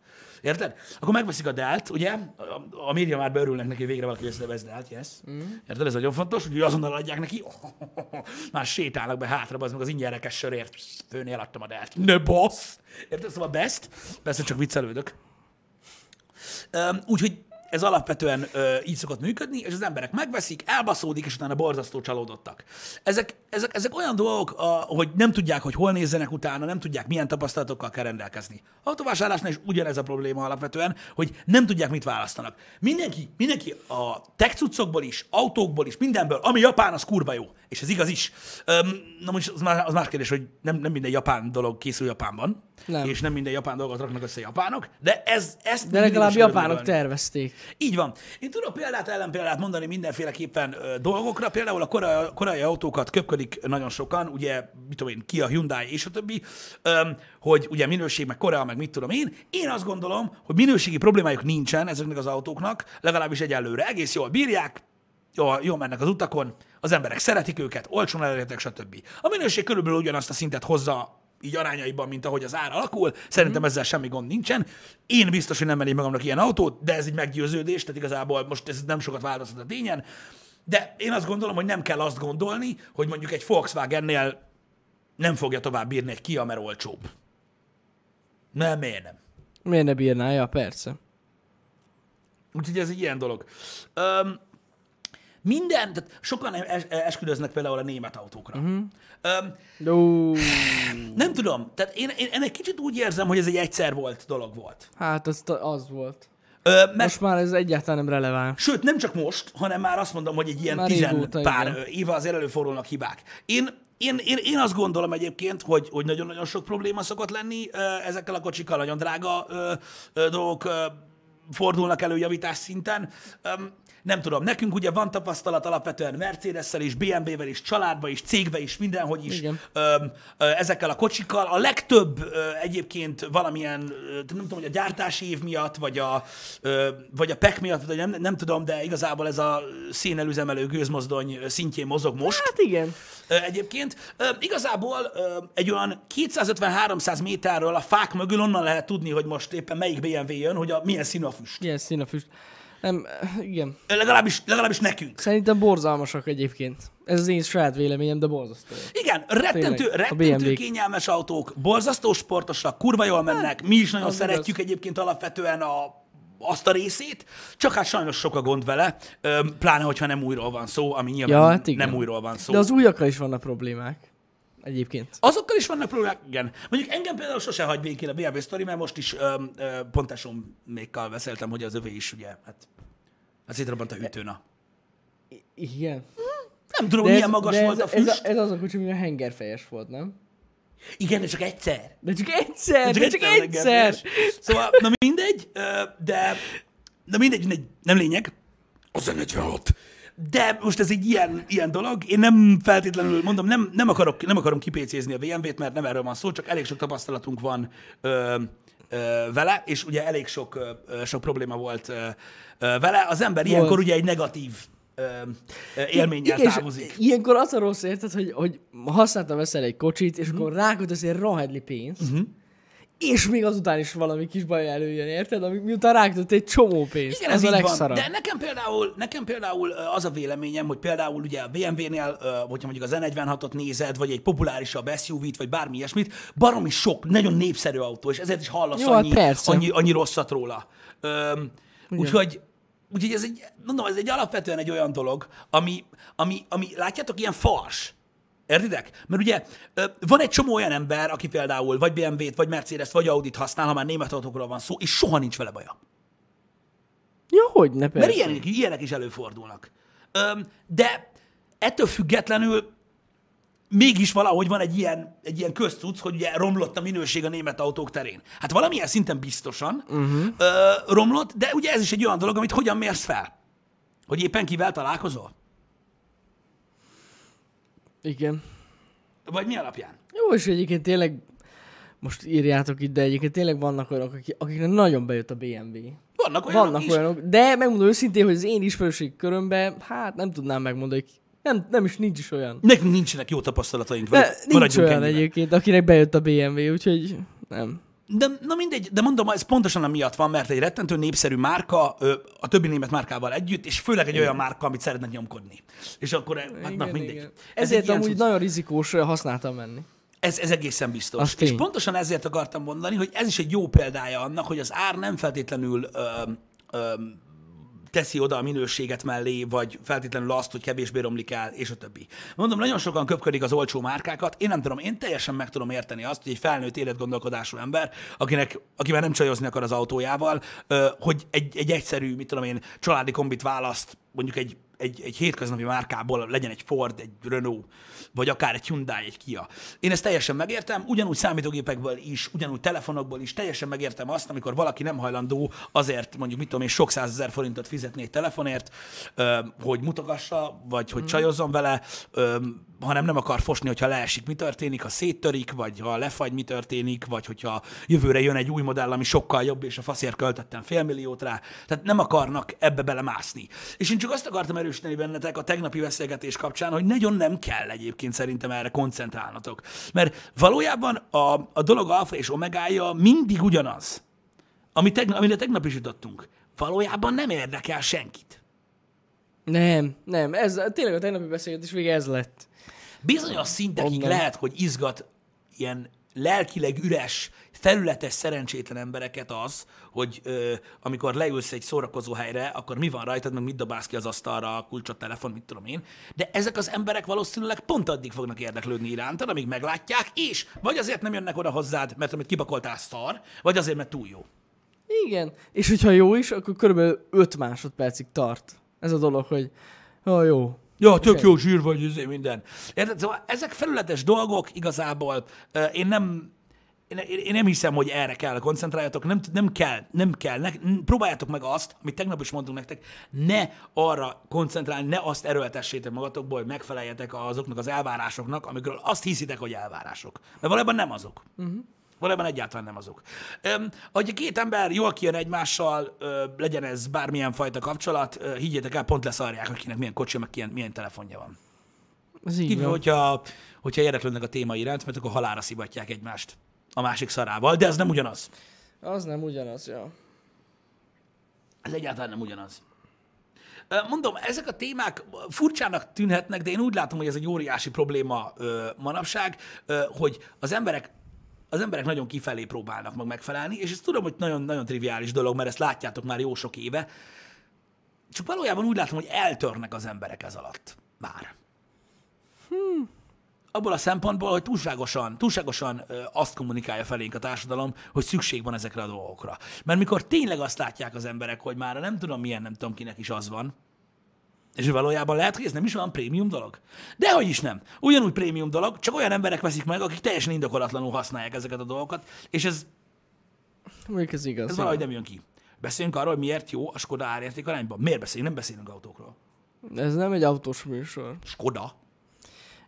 Érted? Akkor megveszik a Dell-t, ugye? A, a média már beörülnek neki, hogy végre valaki vesz Dell-t, yes. Uh-huh. Érted? Ez nagyon fontos, hogy azonnal adják neki, már sétálnak be hátra, az meg az ingyerekes sörért, főnél adtam a Dell-t. Ne bassz! Érted? Szóval best, persze csak viccelődök. Úgyhogy ez alapvetően ö, így szokott működni, és az emberek megveszik, elbaszódik, és utána borzasztó csalódottak. Ezek, ezek, ezek olyan dolgok, a, hogy nem tudják, hogy hol nézzenek utána, nem tudják, milyen tapasztalatokkal kell rendelkezni. Autóvásárlásnál is ugyanez a probléma alapvetően, hogy nem tudják, mit választanak. Mindenki, mindenki a tech cuccokból is, autókból is, mindenből, ami japán, az kurva jó. És ez igaz is. Öm, na most az, már, az más kérdés, hogy nem, nem minden japán dolog készül Japánban, Nem. és nem minden japán dolgot raknak össze japánok, de ez, ezt De legalább japánok örülni. tervezték. Így van. Én tudok példát, ellenpéldát mondani mindenféleképpen ö, dolgokra. Például a korai, korai autókat köpködik nagyon sokan, ugye, mit tudom én, Kia, Hyundai és a többi, öm, hogy ugye minőség, meg Korea, meg mit tudom én. Én azt gondolom, hogy minőségi problémájuk nincsen ezeknek az autóknak, legalábbis egyelőre. Egész jól bírják, jól, jól mennek az utakon, az emberek szeretik őket, olcsón elérhetek, stb. A minőség körülbelül ugyanazt a szintet hozza így arányaiban, mint ahogy az ár alakul. Szerintem ezzel semmi gond nincsen. Én biztos, hogy nem menném magamnak ilyen autót, de ez egy meggyőződés, tehát igazából most ez nem sokat változtat a tényen. De én azt gondolom, hogy nem kell azt gondolni, hogy mondjuk egy Volkswagennél nem fogja tovább bírni egy Kia, mert olcsóbb. Nem, miért nem? Miért ne bírná? Ja, persze. Úgyhogy ez egy ilyen dolog. Öm, minden, tehát sokan es- esküdöznek például a német autókra. Uh-huh. Öm, nem tudom, tehát én, én, én egy kicsit úgy érzem, hogy ez egy egyszer volt dolog volt. hát az, az volt. Ö, mert, Most már ez egyáltalán nem releváns. sőt, nem csak most, hanem már azt mondom, hogy egy ilyen Már tizen régóta, pár igen. éve azért előfordulnak hibák. Én, én, én, én azt gondolom egyébként, hogy, hogy nagyon-nagyon sok probléma szokott lenni ezekkel a kocsikkal, nagyon drága ö, ö, dolgok ö, fordulnak elő javítás szinten. Öm, nem tudom, nekünk ugye van tapasztalat alapvetően Mercedes-szel is, BMW-vel is, családba is, cégbe is, mindenhogy is Igen. öm, ö, ezekkel a kocsikkal. A legtöbb ö, egyébként valamilyen, ö, nem tudom, hogy a gyártási év miatt, vagy a, ö, vagy a PEC miatt, vagy nem, nem tudom, de igazából ez a szénelüzemelő gőzmozdony szintjén mozog most. Hát igen. Ö, Egyébként ö, igazából ö, egy olyan 250-300 méterről a fák mögül onnan lehet tudni, hogy most éppen melyik BMW jön, hogy a, milyen színű a füst. Ilyen szín a füst. Nem, igen. Legalábbis, legalábbis nekünk. Szerintem borzalmasak egyébként. Ez az én saját véleményem, de borzasztó. Igen, rettentő, Tényleg, rettentő kényelmes autók, borzasztó sportosak, kurva jól mennek, mi is nagyon az szeretjük egyébként alapvetően a azt a részét, csak hát sajnos sok a gond vele, pláne, hogyha nem újról van szó, ami nyilván Ja, hát igen. nem újról van szó. De az újakkal is vannak problémák. Egyébként. Azokkal is vannak problémák, igen. Mondjuk engem például sose hagy végén a BMW sztori, mert most is ö, ö, pontásomékkal beszéltem, hogy az övé is ugye, hát, hát szétrobbant a hűtőna. Igen. Nem tudom, De milyen ez, magas de volt ez, a füst. Ez, a, ez az a kocsi, ami a hengerfejes volt, nem? Igen, de csak egyszer. De csak egyszer, de csak egyszer egyszer. hengerfejes. Szóval, na mindegy, de na mindegy, mindegy, nem lényeg. Az a 46. De most ez egy ilyen, ilyen dolog. Én nem feltétlenül mondom, nem, nem, akarok, nem akarom kipécézni a BMW-t, mert nem erről van szó, csak elég sok tapasztalatunk van ö, ö, vele, és ugye elég sok, ö, sok probléma volt ö, ö, vele. Az ember ilyenkor ugye egy negatív élménnyel Igen, távozik. Ilyenkor az a rossz érted, hogy, hogy használtan veszel egy kocsit, és akkor rákötesz egy rohadli pénzt, Mhm. És még azután is valami kis baj előjön, érted? Ami, miután rákötött egy csomó pénzt. Igen, az ez a így van. legszarabb. De nekem például, nekem például az a véleményem, hogy például ugye a BMW-nél, hogyha mondjuk az E46-ot nézed, vagy egy populárisabb SUV-t, vagy bármi ilyesmit, baromi sok, nagyon népszerű autó, és ezért is hallasz Jó, hát annyi, persze. annyi, annyi rosszat róla. Úgyhogy, úgyhogy ez egy, mondom, ez egy alapvetően egy olyan dolog, ami, ami, ami látjátok, ilyen fals. Értitek? Mert ugye van egy csomó olyan ember, aki például vagy BMW-t, vagy Mercedes-t, vagy Audit használ, ha már német autókról van szó, és soha nincs vele baja. Ja, hogy ne persze. Mert ilyenek, ilyenek is előfordulnak. De ettől függetlenül mégis valahogy van egy ilyen, egy ilyen közcuc, hogy ugye romlott a minőség a német autók terén. Hát valamilyen szinten biztosan uh-huh. ö, romlott, de ugye ez is egy olyan dolog, amit hogyan mérsz fel? Hogy éppen kivel találkozol? Igen. Vagy mi alapján? Jó, és egyébként tényleg, most írjátok itt, de egyébként tényleg vannak olyanok, akik, akiknek nagyon bejött a BMW. Vannak olyanok Vannak is. olyanok, de megmondom őszintén, hogy az én ismerőség körömben, hát nem tudnám megmondani, hogy nem, nem is nincs is olyan. Nekünk nincsenek jó tapasztalataink De nincs olyan ennyiben. egyébként, akinek bejött a BMW, úgyhogy nem. De, na mindegy, de mondom, ez pontosan amiatt van, mert egy rettentő népszerű márka a többi német márkával együtt, és főleg egy olyan márka, amit szeretnek nyomkodni. És akkor, eh, hát na mindegy. Ez Ezért ilyen amúgy cucc. nagyon rizikós használtam menni. Ez, ez egészen biztos. Az és tény. pontosan ezért akartam mondani, hogy ez is egy jó példája annak, hogy az ár nem feltétlenül ö, ö, teszi oda a minőséget mellé, vagy feltétlenül azt, hogy kevésbé romlik el, és a többi. Mondom, nagyon sokan köpködik az olcsó márkákat. Én nem tudom, én teljesen meg tudom érteni azt, hogy egy felnőtt életgondolkodású ember, akinek, aki már nem csajozni akar az autójával, hogy egy, egy egyszerű, mit tudom én, családi kombit választ, mondjuk egy, egy, egy hétköznapi márkából legyen egy Ford, egy Renault, vagy akár egy Hyundai, egy Kia. Én ezt teljesen megértem, ugyanúgy számítógépekből is, ugyanúgy telefonokból is, teljesen megértem azt, amikor valaki nem hajlandó azért mondjuk, mit tudom én, sok százezer forintot fizetni egy telefonért, hogy mutogassa, vagy hogy csajozzon vele, hanem nem akar fosni, hogyha leesik, mi történik, ha széttörik, vagy ha lefagy, mi történik, vagy hogyha jövőre jön egy új modell, ami sokkal jobb, és a faszért költöttem félmilliót rá. Tehát nem akarnak ebbe belemászni. És én csak azt akartam erősíteni bennetek a tegnapi beszélgetés kapcsán, hogy nagyon nem kell egyébként szerintem erre koncentrálnatok. Mert valójában a, a dolog alfa és omegája mindig ugyanaz, ami tegnap, amire tegnap is jutottunk. Valójában nem érdekel senkit. Nem, nem, ez tényleg a tegnapi beszélgetés vége ez lett. Bizonyos szintekig Onnan. lehet, hogy izgat ilyen lelkileg üres, felületes, szerencsétlen embereket az, hogy ö, amikor leülsz egy szórakozó helyre, akkor mi van rajtad, meg mit dobálsz ki az asztalra, a kulcsot, telefon, mit tudom én. De ezek az emberek valószínűleg pont addig fognak érdeklődni irántad, amíg meglátják, és vagy azért nem jönnek oda hozzád, mert amit kipakoltál szar, vagy azért, mert túl jó. Igen. És hogyha jó is, akkor körülbelül 5 másodpercig tart. Ez a dolog, hogy ó, jó. Ja, tök jó zsír vagy, izé minden. Érted? Szóval ezek felületes dolgok igazából, én nem, én, én nem hiszem, hogy erre kell koncentráljatok, nem, nem kell, nem kell. Ne, próbáljátok meg azt, amit tegnap is mondtunk nektek, ne arra koncentrálni, ne azt erőltessétek magatokból, hogy megfeleljetek azoknak az elvárásoknak, amikről azt hiszitek, hogy elvárások. Mert valójában nem azok. Uh-huh. Valójában egyáltalán nem azok. Öm, hogy a két ember jól kijön egymással, ö, legyen ez bármilyen fajta kapcsolat, ö, higgyétek el, pont leszarják, akinek milyen kocsi, meg milyen, milyen telefonja van. Ez így Kívül, hogyha, hogyha érdeklődnek a téma iránt, mert akkor halára szivatják egymást a másik szarával, de ez nem ugyanaz. Az nem ugyanaz, ja. Ez egyáltalán nem ugyanaz. Mondom, ezek a témák furcsának tűnhetnek, de én úgy látom, hogy ez egy óriási probléma ö, manapság, ö, hogy az emberek az emberek nagyon kifelé próbálnak meg megfelelni, és ezt tudom, hogy nagyon-nagyon triviális dolog, mert ezt látjátok már jó sok éve, csak valójában úgy látom, hogy eltörnek az emberek ez alatt. Már. Hmm. Abból a szempontból, hogy túlságosan, túlságosan azt kommunikálja felénk a társadalom, hogy szükség van ezekre a dolgokra. Mert mikor tényleg azt látják az emberek, hogy már nem tudom milyen, nem tudom kinek is az van, és valójában lehet, hogy ez nem is olyan prémium dolog. Dehogy is nem. Ugyanúgy prémium dolog, csak olyan emberek veszik meg, akik teljesen indokolatlanul használják ezeket a dolgokat, és ez, Mondjuk ez igaz. ez valahogy nem jön ki. Beszéljünk arról, hogy miért jó a Skoda árérték arányban. Miért beszélünk? Nem beszélünk autókról. Ez nem egy autós műsor. Skoda?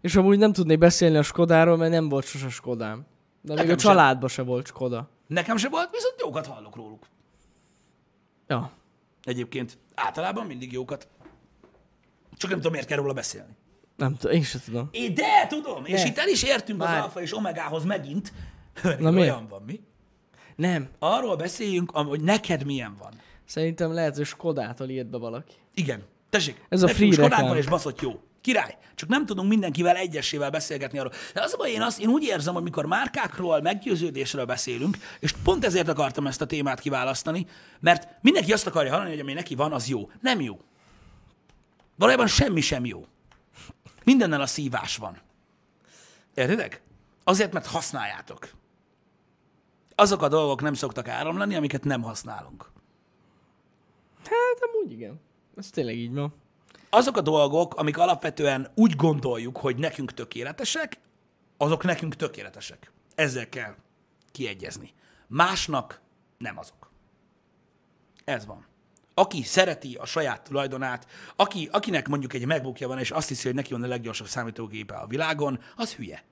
És amúgy nem tudnék beszélni a Skodáról, mert nem volt sose Skodám. De még Nekem a sem. családban se volt Skoda. Nekem se volt, viszont jókat hallok róluk. Ja. Egyébként általában mindig jókat. Csak nem tudom, miért kell róla beszélni. Nem tudom, én sem tudom. É, de tudom, és De. itt el is értünk az Már. alfa és omegához megint. Na miért? olyan van, mi? Nem. Arról beszéljünk, hogy neked milyen van. Szerintem lehet, hogy Skodától írt be valaki. Igen. Tessék, Ez a free van és baszott jó. Király. Csak nem tudunk mindenkivel egyesével beszélgetni arról. De az a baj, én, azt, én úgy érzem, hogy mikor márkákról, meggyőződésről beszélünk, és pont ezért akartam ezt a témát kiválasztani, mert mindenki azt akarja hallani, hogy ami neki van, az jó. Nem jó. Valójában semmi sem jó. Mindennel a szívás van. Értitek? Azért, mert használjátok. Azok a dolgok nem szoktak áramlani, amiket nem használunk. Hát amúgy igen. Ez tényleg így van. Azok a dolgok, amik alapvetően úgy gondoljuk, hogy nekünk tökéletesek, azok nekünk tökéletesek. Ezzel kell kiegyezni. Másnak nem azok. Ez van. Aki szereti a saját tulajdonát, aki, akinek mondjuk egy megbukja van, és azt hiszi, hogy neki van a leggyorsabb számítógépe a világon, az hülye.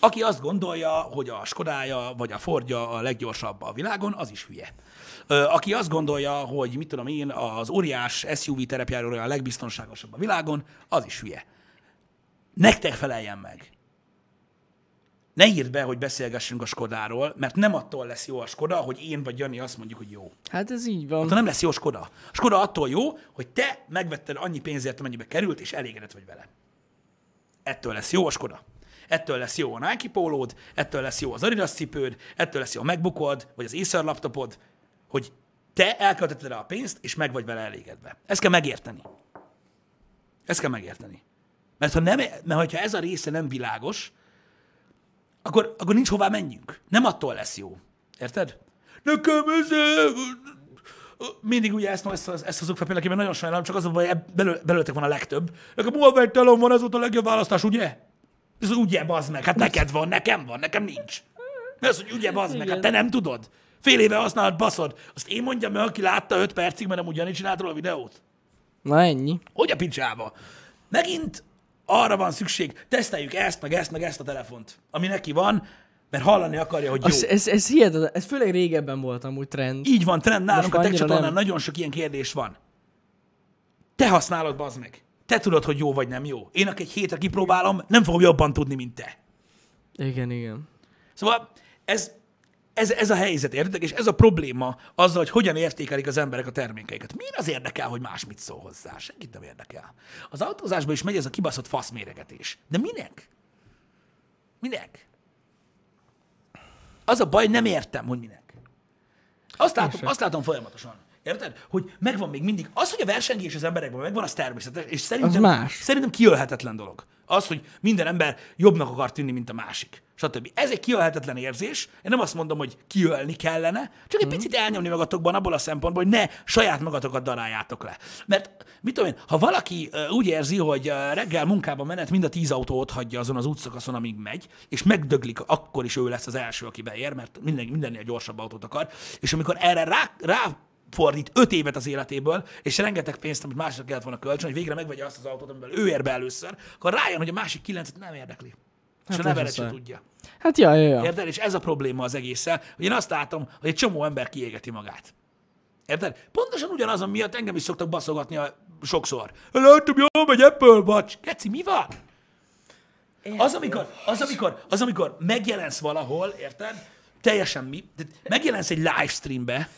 Aki azt gondolja, hogy a Skodája vagy a Fordja a leggyorsabb a világon, az is hülye. Aki azt gondolja, hogy mit tudom én, az óriás SUV terepjárója a legbiztonságosabb a világon, az is hülye. Nektek feleljen meg. Ne írd be, hogy beszélgessünk a Skodáról, mert nem attól lesz jó a Skoda, hogy én vagy Jani azt mondjuk, hogy jó. Hát ez így van. Attól nem lesz jó Skoda. A Skoda attól jó, hogy te megvetted annyi pénzért, amennyibe került, és elégedett vagy vele. Ettől lesz jó a Skoda. Ettől lesz jó a Nike pólód, ettől lesz jó az Adidas cipőd, ettől lesz jó a MacBookod, vagy az Acer laptopod, hogy te elköltötted rá a pénzt, és meg vagy vele elégedve. Ezt kell megérteni. Ezt kell megérteni. Mert ha, nem, mert hogyha ez a része nem világos, akkor, akkor nincs hová menjünk. Nem attól lesz jó. Érted? Nekem ez... Mindig ugye ezt, ezt, ezt hozok fel például, nagyon sajnálom, csak az a baj, belőletek van a legtöbb. Nekem Huawei telom van, ez volt a legjobb választás, ugye? Ez ugye, bazd meg, hát neked van, nekem van, nekem nincs. Az, hogy ugye, bazd meg, hát te nem tudod. Fél éve használod, baszod. Azt én mondjam meg, aki látta 5 percig, mert nem ugyanígy csinált róla a videót. Na ennyi. Hogy a picsába? Megint arra van szükség, teszteljük ezt, meg ezt, meg ezt a telefont, ami neki van, mert hallani akarja, hogy jó. Az, ez, ez hihetetlen. Ez főleg régebben volt amúgy trend. Így van, trend nálunk a tech csatornán nagyon sok ilyen kérdés van. Te használod, bazd meg. Te tudod, hogy jó vagy nem jó. Én, aki egy hétre kipróbálom, nem fogom jobban tudni, mint te. Igen, igen. Szóval ez, ez, ez a helyzet, értitek? És ez a probléma azzal, hogy hogyan értékelik az emberek a termékeiket. Miért az érdekel, hogy más mit szól hozzá? Senkit nem érdekel. Az autózásban is megy ez a kibaszott faszméregetés. De minek? Minek? Az a baj, nem értem, hogy minek. Azt látom, azt látom folyamatosan. Érted? Hogy megvan még mindig. Az, hogy a versengés az emberekben megvan, az természetes, és szerintem, más. szerintem kiölhetetlen dolog. Az, hogy minden ember jobbnak akar tűnni, mint a másik. Stb. Ez egy kiölhetetlen érzés. Én nem azt mondom, hogy kiölni kellene, csak egy picit elnyomni magatokban abból a szempontból, hogy ne saját magatokat daráljátok le. Mert mit tudom én, ha valaki úgy érzi, hogy reggel munkába menet mind a tíz autó ott hagyja azon az útszakaszon, amíg megy, és megdöglik, akkor is ő lesz az első, aki beér, mert minden, mindennél gyorsabb autót akar, és amikor erre rá, rá fordít öt évet az életéből, és rengeteg pénzt, amit másra kellett volna kölcsön, hogy végre megvegye azt az autót, amivel ő ér be először, akkor rájön, hogy a másik kilencet nem érdekli. És Hát a ez nevelet az se a- tudja. Hát ja, ja, ja. Érted? És ez a probléma az egésszel, hogy én azt látom, hogy egy csomó ember kiégeti magát. Érted? Pontosan ugyanaz, miatt engem is szoktak baszogatni a sokszor. Láttam, jól megy Apple Watch. Keci, mi van? Az amikor, az, amikor, az, amikor megjelensz valahol, érted? Teljesen mi? de Megjelensz egy livestreambe,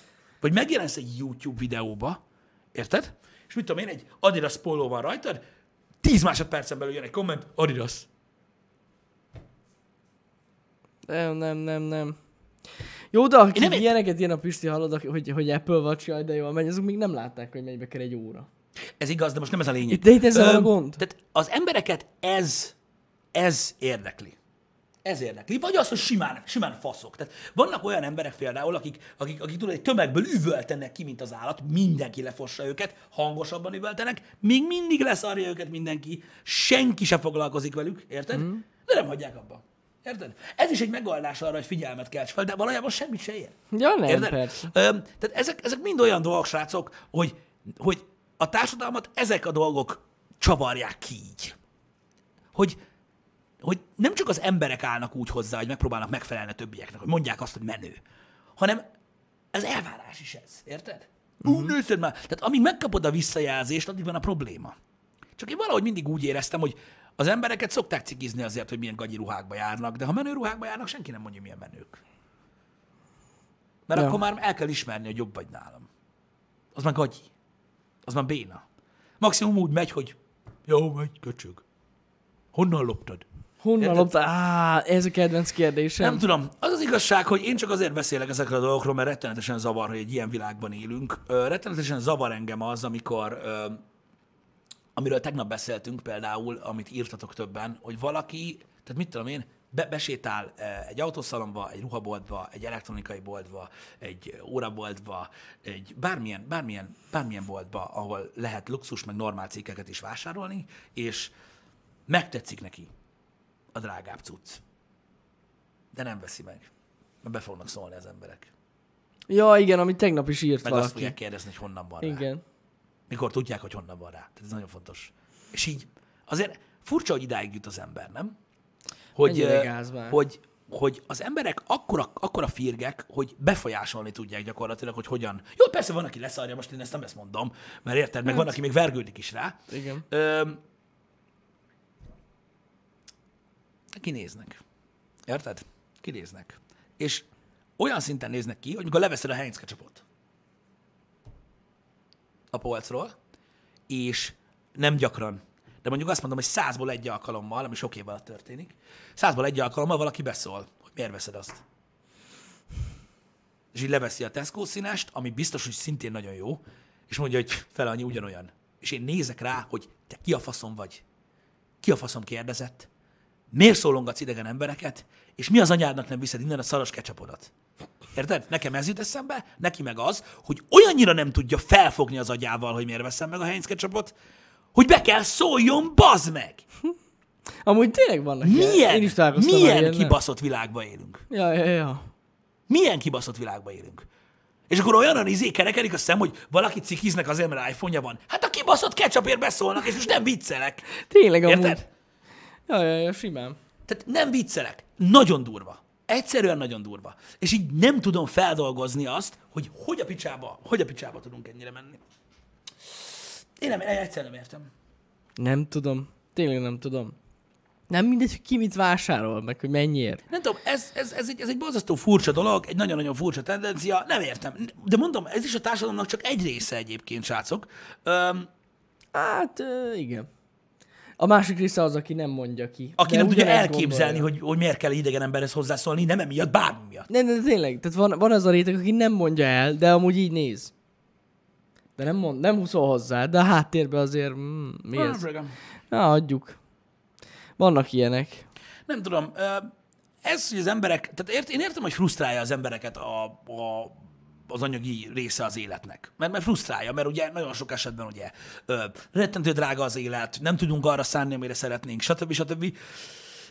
vagy megjelensz egy YouTube videóba, érted? És mit tudom én, egy Adidas póló van rajtad, 10 másodpercen belül jön egy komment, Adidas. Nem, nem, nem, nem. Jó, de akik nem ilyeneket ilyen a Pisti hallod, aki- hogy, hogy Apple Watch, jaj, de jól megy, azok még nem látták, hogy mennyibe kell egy óra. Ez igaz, de most nem ez a lényeg. De itt ezzel van a Öm, gond. Tehát az embereket ez, ez érdekli. Ez érdekli. Vagy az, hogy simán, simán faszok. Tehát vannak olyan emberek például, akik, akik, akik tudod, egy tömegből üvöltenek ki, mint az állat, mindenki lefossa őket, hangosabban üvöltenek, még mindig leszarja őket mindenki, senki se foglalkozik velük, érted? Mm. De nem hagyják abba. Érted? Ez is egy megoldás arra, hogy figyelmet kelts fel, de valójában semmit se ér. Ja, nem, Érted? persze. Öm, tehát ezek, ezek mind olyan dolgok, srácok, hogy, hogy a társadalmat ezek a dolgok csavarják ki így. Hogy, hogy nem csak az emberek állnak úgy hozzá, hogy megpróbálnak megfelelni a többieknek, hogy mondják azt, hogy menő, hanem ez elvárás is ez, érted? Uh, nézd már. Tehát amíg megkapod a visszajelzést, addig van a probléma. Csak én valahogy mindig úgy éreztem, hogy az embereket szokták cikizni azért, hogy milyen gagyi ruhákba járnak, de ha menő ruhákba járnak, senki nem mondja, milyen menők. Mert Ja. akkor már el kell ismerni, hogy jobb vagy nálam. Az már gagyi. Az már béna. Maximum úgy megy, hogy jó, megy, köcsög. Honnan loptad? Honnan loptál? Á, ez a kedvenc kérdésem. Nem tudom. Az az igazság, hogy én csak azért beszélek ezekről a dolgokról, mert rettenetesen zavar, hogy egy ilyen világban élünk. Ö, rettenetesen zavar engem az, amikor, ö, amiről tegnap beszéltünk például, amit írtatok többen, hogy valaki, tehát mit tudom én, be, besétál egy autószalomba, egy ruhaboltba, egy elektronikai boltba, egy óraboltba, egy bármilyen, bármilyen, bármilyen boltba, ahol lehet luxus meg normál cikkeket is vásárolni, és megtetszik neki a drágább cucc. De nem veszi meg. Mert be fognak szólni az emberek. Ja, igen, amit tegnap is írt Meg azt valaki. fogják kérdezni, hogy honnan van rá. Igen. Mikor tudják, hogy honnan van rá. Tehát ez nagyon fontos. És így azért furcsa, hogy idáig jut az ember, nem? Hogy, hogy, hogy az emberek akkora, akkora firgek, hogy befolyásolni tudják gyakorlatilag, hogy hogyan. Jó, persze van, aki leszarja, most én ezt nem ezt mondom, mert érted, meg van, aki még vergődik is rá. Igen. Ö, kinéznek. Érted? Kinéznek. És olyan szinten néznek ki, hogy mikor leveszed a Heinz ketchupot a polcról, és nem gyakran, de mondjuk azt mondom, hogy százból egy alkalommal, ami sok év alatt történik, százból egy alkalommal valaki beszól, hogy miért veszed azt. És így leveszi a Tesco színest, ami biztos, hogy szintén nagyon jó, és mondja, hogy fele annyi ugyanolyan. És én nézek rá, hogy te ki a faszom vagy? Ki a faszom kérdezett? Miért szólongatsz idegen embereket? És mi az anyádnak nem viszed innen a szaros ketchupodat? Érted? Nekem ez jut eszembe, neki meg az, hogy olyannyira nem tudja felfogni az agyával, hogy miért veszem meg a Heinz ketchupot, hogy be kell szóljon, bazd meg! Amúgy tényleg vannak ilyen. Milyen, Én is milyen ilyennel. kibaszott világban élünk? Ja, ja, ja. Milyen kibaszott világban élünk? És akkor olyan izé kerekedik a szem, hogy valaki cikiznek azért, mert iPhone-ja van. Hát a kibaszott ketchupért beszólnak, és most nem viccelek. Tényleg amúgy. Érted? Ja, ja, ja, simán. Tehát nem viccelek. Nagyon durva. Egyszerűen nagyon durva. És így nem tudom feldolgozni azt, hogy hogy a picsába, hogy a picsába tudunk ennyire menni. Én nem, egyszerűen nem értem. Nem tudom. Tényleg nem tudom. Nem mindegy, hogy ki mit vásárol, meg hogy mennyiért. Nem tudom, ez, ez, ez, egy, ez egy borzasztó furcsa dolog, egy nagyon-nagyon furcsa tendencia, nem értem. De mondom, ez is a társadalomnak csak egy része egyébként, srácok. Öm, Hát, igen. A másik része az, aki nem mondja ki. aki nem tudja elképzelni, gondolja. hogy, hogy miért kell egy idegen emberhez hozzászólni, nem emiatt, bármi miatt. Nem, de tényleg, tehát van, van az a réteg, aki nem mondja el, de amúgy így néz. De nem, mond, nem szól hozzá, de a háttérben azért, mm, mi ez? Igen. Na, adjuk. Vannak ilyenek. Nem tudom, ez, hogy az emberek, tehát ért, én értem, hogy frusztrálja az embereket a, a, az anyagi része az életnek. Mert, mert frusztrálja, mert ugye nagyon sok esetben ugye ö, rettentő drága az élet, nem tudunk arra szánni, amire szeretnénk, stb. stb.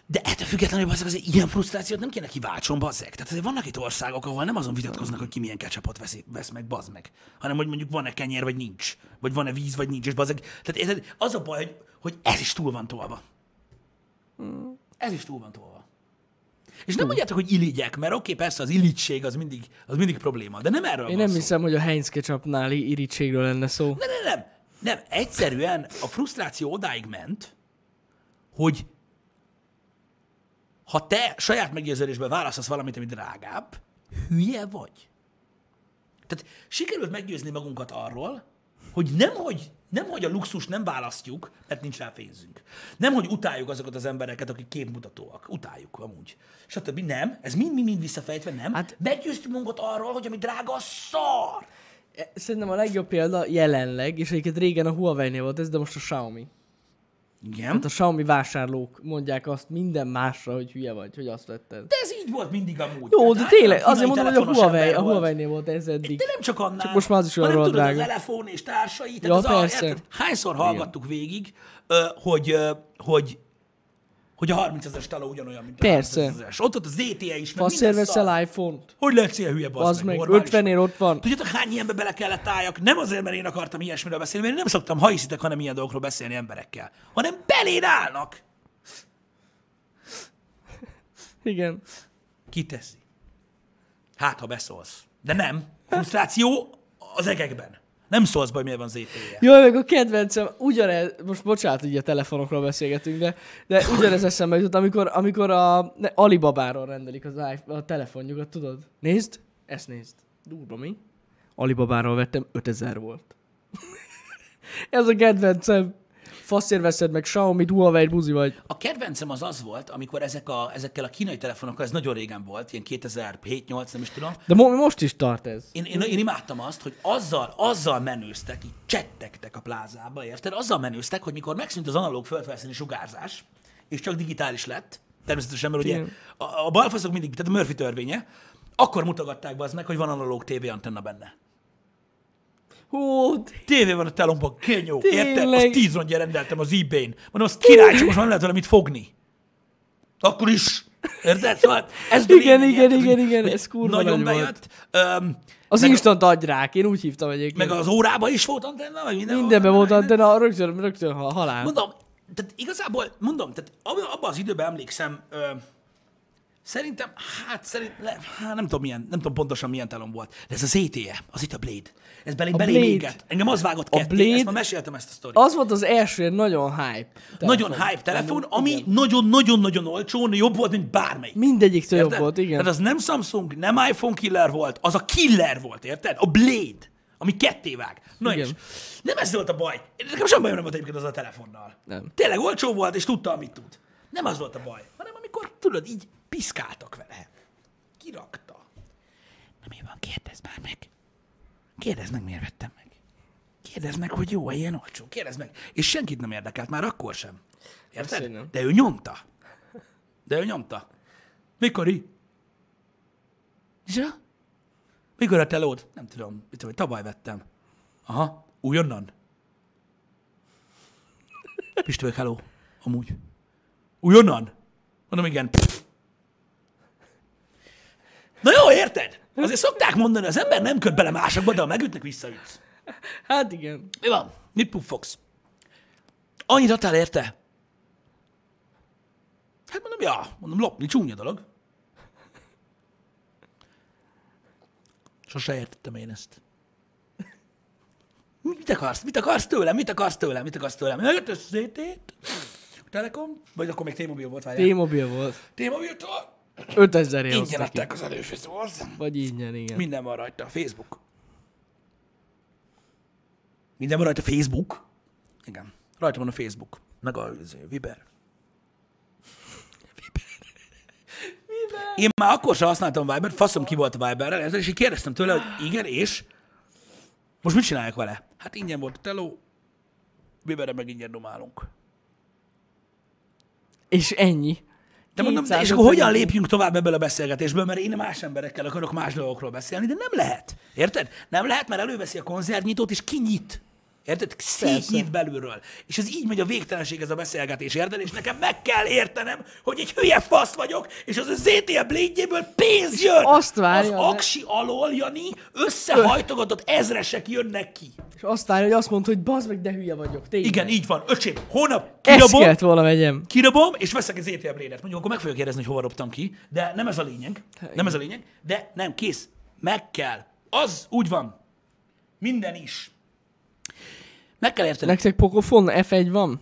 De ettől függetlenül bazzeg, azért ilyen frusztrációt nem kéne kiváltson, bazzeg. Tehát azért vannak itt országok, ahol nem azon vitatkoznak, hogy ki milyen ketchupot vesz, vesz meg, bazd meg, hanem hogy mondjuk van-e kenyér, vagy nincs. Vagy van-e víz, vagy nincs, és bazzeg. Tehát érted, az a baj, hogy, hogy ez is túl van tolva. Ez is túl van tolva. És nem mondjátok, hogy irigyek, mert oké, persze az irigység az mindig, az mindig probléma, de nem erről Én van nem szó. hiszem, hogy a Heinz ketchupnál i- irítségről lenne szó. Nem, nem, nem. Nem, egyszerűen a frusztráció odáig ment, hogy ha te saját meggyőződésben választasz valamit, ami drágább, hülye vagy. Tehát sikerült meggyőzni magunkat arról, hogy nem, hogy nem, hogy a luxus nem választjuk, mert nincs rá pénzünk. Nem, hogy utáljuk azokat az embereket, akik képmutatóak. Utáljuk amúgy. Stb. Nem. Ez mind-mind visszafejtve nem. Hát, Meggyőztük magunkat arról, hogy ami drága, a szar. E, Szerintem a legjobb példa jelenleg, és egyébként régen a Huawei-nél volt ez, de most a Xiaomi. Igen. Hát a Xiaomi vásárlók mondják azt minden másra, hogy hülye vagy, hogy azt vetted. De ez így volt mindig amúgy. Jó, de Tehát tényleg, azért mondom, hogy a Huawei, a. Huawei-nél volt ez eddig. De nem csak annál. Csak most már az is olyan hanem tudod, drága. az telefon és társai. Tehát Ja, az a, persze. érted, hányszor hallgattuk végig, ö, hogy, hogy hogy a 30 ezeres taló ugyanolyan, mint a Persze. 30 ezeres. Ott ott az ZTE is, meg Faszért veszel iPhone-t. Hogy lehetsz ilyen hülye, Az bazd meg, meg normális. 50 ér ott van. Tudjátok, hány ilyenbe bele kellett álljak? Nem azért, mert én akartam ilyesmiről beszélni, mert én nem szoktam, ha hiszitek, hanem ilyen dolgokról beszélni emberekkel, hanem beléd állnak. Igen. Kiteszi. Hát, ha beszólsz. De nem. Frusztráció az egekben. Nem szólsz be, hogy miért van ZTE. Jó, meg a kedvencem, ugyanez, most bocsánat, a telefonokról beszélgetünk, de, de ugyanez eszembe jutott, amikor, amikor a ne, Alibabáról rendelik az iPhone, a telefonjukat, tudod? Nézd, ezt nézd. Durva, mi? Alibabáról vettem, 5000 volt. Ez a kedvencem. Faszért veszed meg Xiaomi, Huawei, buzi vagy. A kedvencem az az volt, amikor ezek a, ezekkel a kínai telefonokkal, ez nagyon régen volt, ilyen 2007-8, nem is tudom, De mo- most is tart ez. én, én, én imádtam azt, hogy azzal, azzal menőztek, így csettegtek a plázába, érted? Azzal menőztek, hogy mikor megszűnt az analóg földfelszíni sugárzás, és csak digitális lett, természetesen, mert ugye a, a balfaszok mindig, tehát a Murphy törvénye, akkor mutogatták be az meg, hogy van analóg TV antenna benne. Hú, Tévé van a telomban, kenyó, érted? Azt tíz rongyja rendeltem az ebay-n. Mondom, az király, csak most nem lehet vele mit fogni. Akkor is. Érted? Szóval ez Igen, lényeg, igen, igen, igen, ez kurva Nagyon nagy bejött. Öm, az instant agyrák, én úgy hívtam egyébként. meg az órában is volt antenna, vagy minden Mindenben volt antena, rögtön, rögtön ha- halál. Mondom, tehát igazából, mondom, tehát abban, az időben emlékszem, ö, szerintem, hát szerint, le, hát nem tudom milyen, nem tudom pontosan milyen telom volt, de ez az ZTE, az itt a Blade. Ez belé, belé Blade. égett. Engem az vágott ketté, Blade- ezt már meséltem ezt a sztorit. Az volt az első nagyon hype. Nagyon telefon. hype telefon, ami nagyon-nagyon-nagyon olcsón jobb volt, mint bármelyik. Mindegyik jobb volt, igen. Tehát az nem Samsung, nem iPhone killer volt, az a killer volt, érted? A Blade, ami ketté vág. Na Igen. és nem ez volt a baj. Nekem sem bajom nem volt egyébként az a telefonnal. Nem. Tényleg olcsó volt, és tudta, amit tud. Nem az volt a baj, hanem amikor, tudod, így piszkáltak vele. Kirakta. Na mi van, kérdezd már meg. Kérdezd meg, miért vettem meg. Kérdezd meg, hogy jó-e ilyen olcsó. Kérdezd meg. És senkit nem érdekelt, már akkor sem. Érted? nem. De ő nyomta. De ő nyomta. Mikori? Ja? Mikor a telód? Nem tudom. Mit tudom, tavaly vettem. Aha. Újonnan? Pistők, hello. Amúgy. Újonnan? Mondom, igen. Pff. Na jó, érted? Azért szokták mondani, az ember nem köt bele másokba, de ha megütnek, visszaütsz. Hát igen. Mi van? Mit puffogsz? Annyit adtál érte? Hát mondom, ja, mondom, lopni csúnya dolog. Sose értettem én ezt. Mit akarsz? Mit akarsz tőlem? Mit akarsz tőlem? Mit akarsz tőlem? Megjött a ZT-t? Telekom? Vagy akkor még T-Mobile volt, várjál. T-Mobile volt. T-Mobile-tól? 5000 ér Ingyen adták az előfizetőt. Vagy ingyen, igen. Minden van rajta. Facebook. Minden van rajta. Facebook. Igen. Rajta van a Facebook. Meg a izé, Viber. Én már akkor sem használtam Viber-t, faszom ki volt a Viberrel, és így kérdeztem tőle, hogy igen, és most mit csináljak vele? Hát ingyen volt a teló, Viberre meg ingyen domálunk. És ennyi. De mondom, de és 250 akkor hogyan lépjünk tovább ebből a beszélgetésből, mert én más emberekkel akarok más dolgokról beszélni, de nem lehet. Érted? Nem lehet, mert előveszi a konzervnyitót, és kinyit. Érted? Szétnyit belülről. És ez így megy a végtelenség ez a beszélgetés, érted? És nekem meg kell értenem, hogy egy hülye fasz vagyok, és az a ZTE blade pénz jön. azt várja, Az aksi alól, Jani, összehajtogatott ezresek jönnek ki. És azt várja, hogy azt mondta, hogy bazd meg, de hülye vagyok. Tényleg. Igen, így van. Öcsém, hónap Ezt kirabom, kellett volna vegyem. kirabom, és veszek egy ZTE Blade-et. Mondjuk, akkor meg fogja kérdezni, hogy hova dobtam ki, de nem ez a lényeg. Nem ez a lényeg, de nem, kész. Meg kell. Az úgy van. Minden is. Meg kell érteni. Nektek Pokofon F1 van?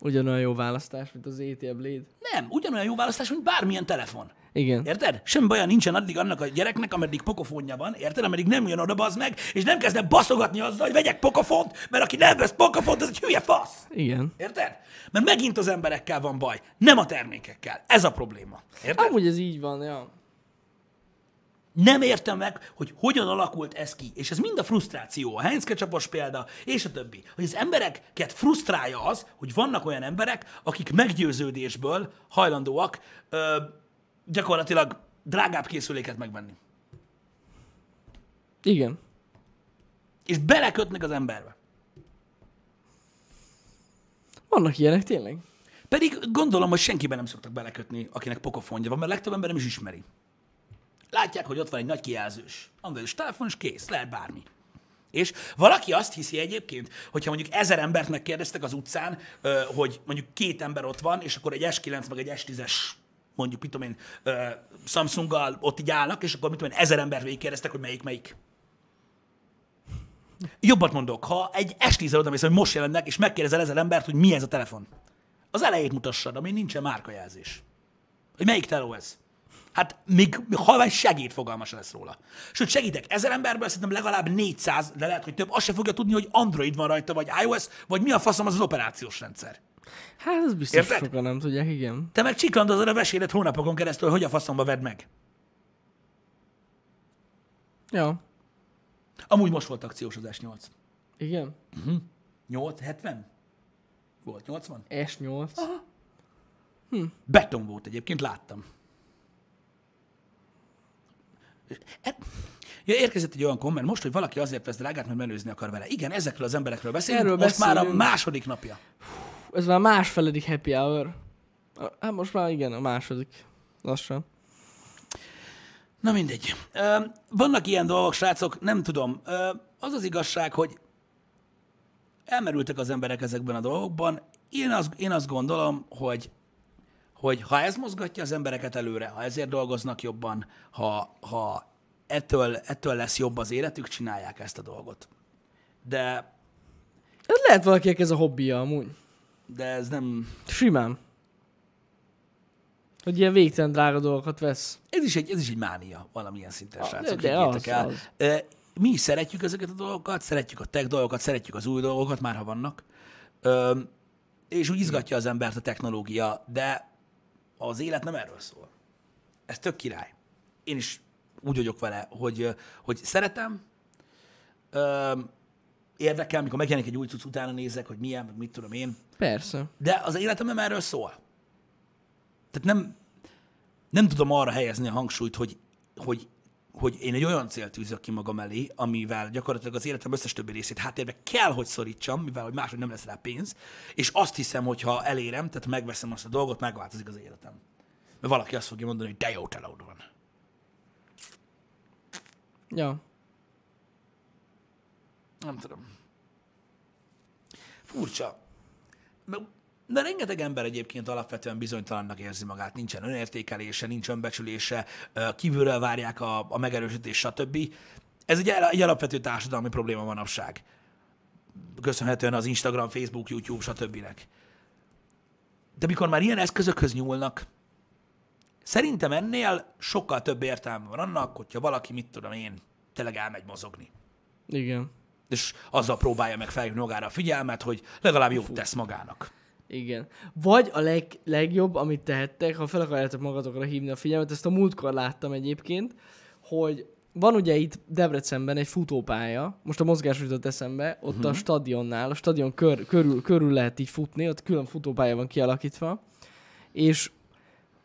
Ugyanolyan jó választás, mint az ETL Blade. Nem, ugyanolyan jó választás, mint bármilyen telefon. Igen. Érted? Semmi baja nincsen addig annak a gyereknek, ameddig pokofonja van, érted? Ameddig nem jön oda bazd meg, és nem kezdne baszogatni azzal, hogy vegyek pokofont, mert aki nem vesz pokofont, az egy hülye fasz. Igen. Érted? Mert megint az emberekkel van baj, nem a termékekkel. Ez a probléma. Érted? Amúgy ez így van, ja. Nem értem meg, hogy hogyan alakult ez ki. És ez mind a frusztráció, a Heinz ketchupos példa, és a többi. Hogy az embereket frusztrálja az, hogy vannak olyan emberek, akik meggyőződésből hajlandóak ö, gyakorlatilag drágább készüléket megvenni. Igen. És belekötnek az emberbe. Vannak ilyenek tényleg. Pedig gondolom, hogy senkiben nem szoktak belekötni, akinek pokofonja van, mert legtöbb ember nem is ismeri. Látják, hogy ott van egy nagy kijelzős. Androidos telefon, és kész, lehet bármi. És valaki azt hiszi egyébként, hogyha mondjuk ezer embert megkérdeztek az utcán, hogy mondjuk két ember ott van, és akkor egy S9 meg egy S10-es mondjuk, mit tudom én, Samsunggal ott így állnak, és akkor mit tudom én, ezer ember végigkérdeztek, hogy melyik melyik. Jobbat mondok, ha egy S10-el oda mész, hogy most jelennek, és megkérdezel ezer embert, hogy mi ez a telefon. Az elejét mutassad, ami nincsen márkajelzés. Hogy melyik teló ez. Hát még halvány segít fogalma se lesz róla. Sőt, segítek, ezer emberből szerintem legalább 400, de lehet, hogy több, azt se fogja tudni, hogy Android van rajta, vagy iOS, vagy mi a faszom az az operációs rendszer. Hát ez biztos Érted? sokan nem tudják, igen. Te meg csiklandozod a vesélet hónapokon keresztül, hogy a faszomba vedd meg. Ja. Amúgy most volt akciós az S8. Igen. 8, 70? Volt 80? S8. Beton volt egyébként, láttam. E- Ja, érkezett egy olyan komment most, hogy valaki azért vesz drágát, mert menőzni akar vele. Igen, ezekről az emberekről beszélünk. Erről most már a második napja. Ez már másfeledik happy hour. Hát most már igen, a második. Lassan. Na mindegy. Vannak ilyen dolgok, srácok, nem tudom. Az az igazság, hogy elmerültek az emberek ezekben a dolgokban. Én azt, én azt gondolom, hogy, hogy ha ez mozgatja az embereket előre, ha ezért dolgoznak jobban, ha, ha ettől, ettől lesz jobb az életük, csinálják ezt a dolgot. De, Ez lehet valakinek ez a hobbija amúgy. de ez nem... Simán. Hogy ilyen végtelen drága dolgokat vesz. Ez is egy, ez is egy mánia valamilyen szinten, Ah, srácok, de higgyétek az, el. az. Mi is szeretjük ezeket a dolgokat, szeretjük a tech dolgokat, szeretjük az új dolgokat, már ha vannak. Ö, És úgy izgatja az embert a technológia, de az élet nem erről szól. Ez tök király. Én is úgy vagyok vele, hogy, hogy szeretem, érdekel, amikor megjelenik egy új cucc, utána nézek, hogy milyen, meg mit tudom én, Persze. de az életem nem erről szól. Tehát nem, nem tudom arra helyezni a hangsúlyt, hogy, hogy, hogy én egy olyan célt tűzök ki magam elé, amivel gyakorlatilag az életem összes többi részét háttérbe kell, hogy szorítsam, mivel hogy máshogy nem lesz rá pénz, és azt hiszem, hogy ha elérem, tehát megveszem azt a dolgot, megváltozik az életem. Mert valaki azt fogja mondani, hogy de jó telód van. Ja. Nem tudom. Furcsa. De rengeteg ember egyébként alapvetően bizonytalannak érzi magát, nincsen önértékelése, nincs önbecsülése, kívülről várják a, a megerősítést, stb. Ez egy, egy alapvető társadalmi probléma manapság. Köszönhetően az Instagram, Facebook, YouTube, stb. De mikor már ilyen eszközökhöz nyúlnak, szerintem ennél sokkal több értelme van annak, hogyha valaki, mit tudom én, tényleg elmegy mozogni Igen. és azzal próbálja meg felhívni magára a figyelmet, hogy legalább jót tesz magának. Igen. Vagy a leg, legjobb, amit tehettek, ha fel akarjátok magatokra hívni a figyelmet, ezt a múltkor láttam egyébként, hogy van ugye itt Debrecenben egy futópálya, most a mozgás jutott eszembe, ott uh-huh. a stadionnál, a stadion kör, körül, körül lehet így futni, ott külön futópálya van kialakítva, és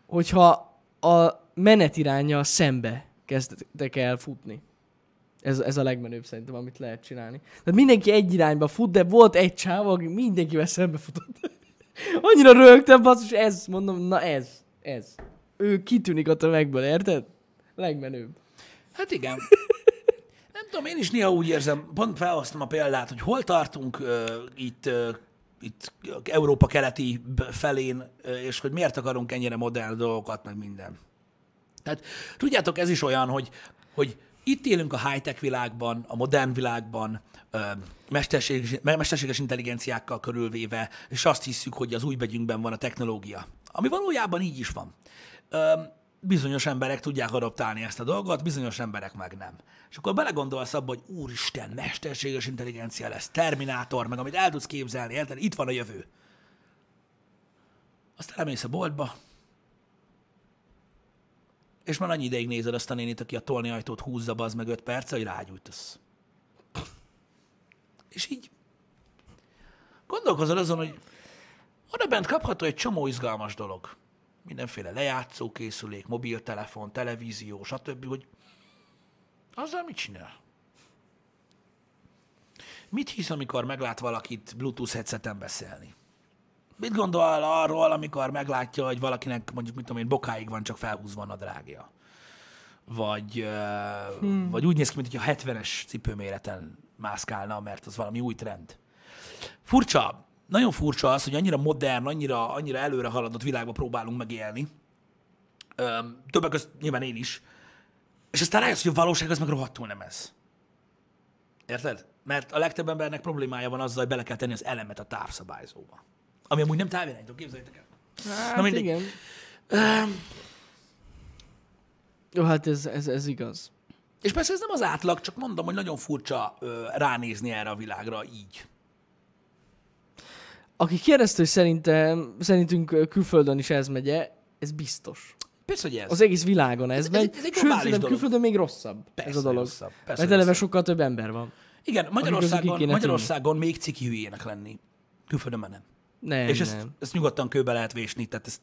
hogyha a menetiránya szembe kezdtek el futni. Ez, ez a legmenőbb szerintem, amit lehet csinálni. Tehát mindenki egy irányba fut, de volt egy csáv, aki mindenkivel szembe futott. Annyira rögtem, basszus, ez, mondom, na ez, ez. Ő kitűnik a tömegből, érted? Legmenőbb. Hát igen. Nem tudom, én is néha úgy érzem, pont felhoztam a példát, hogy hol tartunk uh, itt, uh, itt Európa keleti felén, uh, és hogy miért akarunk ennyire modern dolgokat, meg minden. Tehát tudjátok, ez is olyan, hogy, hogy itt élünk a high-tech világban, a modern világban, mesterséges, mesterséges intelligenciákkal körülvéve, és azt hiszük, hogy az új begyünkben van a technológia. Ami valójában így is van. Bizonyos emberek tudják adaptálni ezt a dolgot, bizonyos emberek meg nem. És akkor belegondolsz abba, hogy úristen, mesterséges intelligencia lesz, Terminátor, meg amit el tudsz képzelni, érted? Itt van a jövő. Aztán elmész a boltba, és már annyi ideig nézed azt a nénit, aki a tolni ajtót húzza, az meg öt perc, hogy rágyújtasz. És így gondolkozol azon, hogy oda bent kapható egy csomó izgalmas dolog. Mindenféle lejátszókészülék, mobiltelefon, televízió, stb., hogy azzal mit csinál? Mit hisz, amikor meglát valakit Bluetooth headseten beszélni? Mit gondol arról, amikor meglátja, hogy valakinek mondjuk, mit tudom én, bokáig van csak felhúzva a drágja? Vagy, hmm. vagy úgy néz ki, mint hogy a 70-es cipőméreten mászkálna, mert az valami új trend. Furcsa, nagyon furcsa az, hogy annyira modern, annyira, annyira előre haladott világba próbálunk megélni. Többek között nyilván én is. És aztán rájössz, hogy a valóság az meg rohadtul nem ez. Érted? Mert a legtöbb embernek problémája van azzal, hogy bele kell tenni az elemet a távszabályzóba. Ami amúgy nem távirányító, képzeljétek el. Hát Na mindegy. igen. Um, Jó, hát ez, ez, ez igaz. és persze ez nem az átlag, csak mondom, hogy nagyon furcsa ö, ránézni erre a világra így. Aki kérdezte, hogy szerintem, szerintünk külföldön is ez megy ez biztos. Persze, hogy ez. Az egész világon ez, Ez- ez megy. egy- ez egy Sőt, szerintem dolog. külföldön még rosszabb Persze, ez a dolog. rosszabb. Persze, Mert eleve sokkal több ember van. Igen, Magyarországon, Magyarországon még ciki hülyének lenni. Külföldön már nem. Nem, és nem. ezt, ezt nyugodtan kőbe lehet vésni, tehát ez,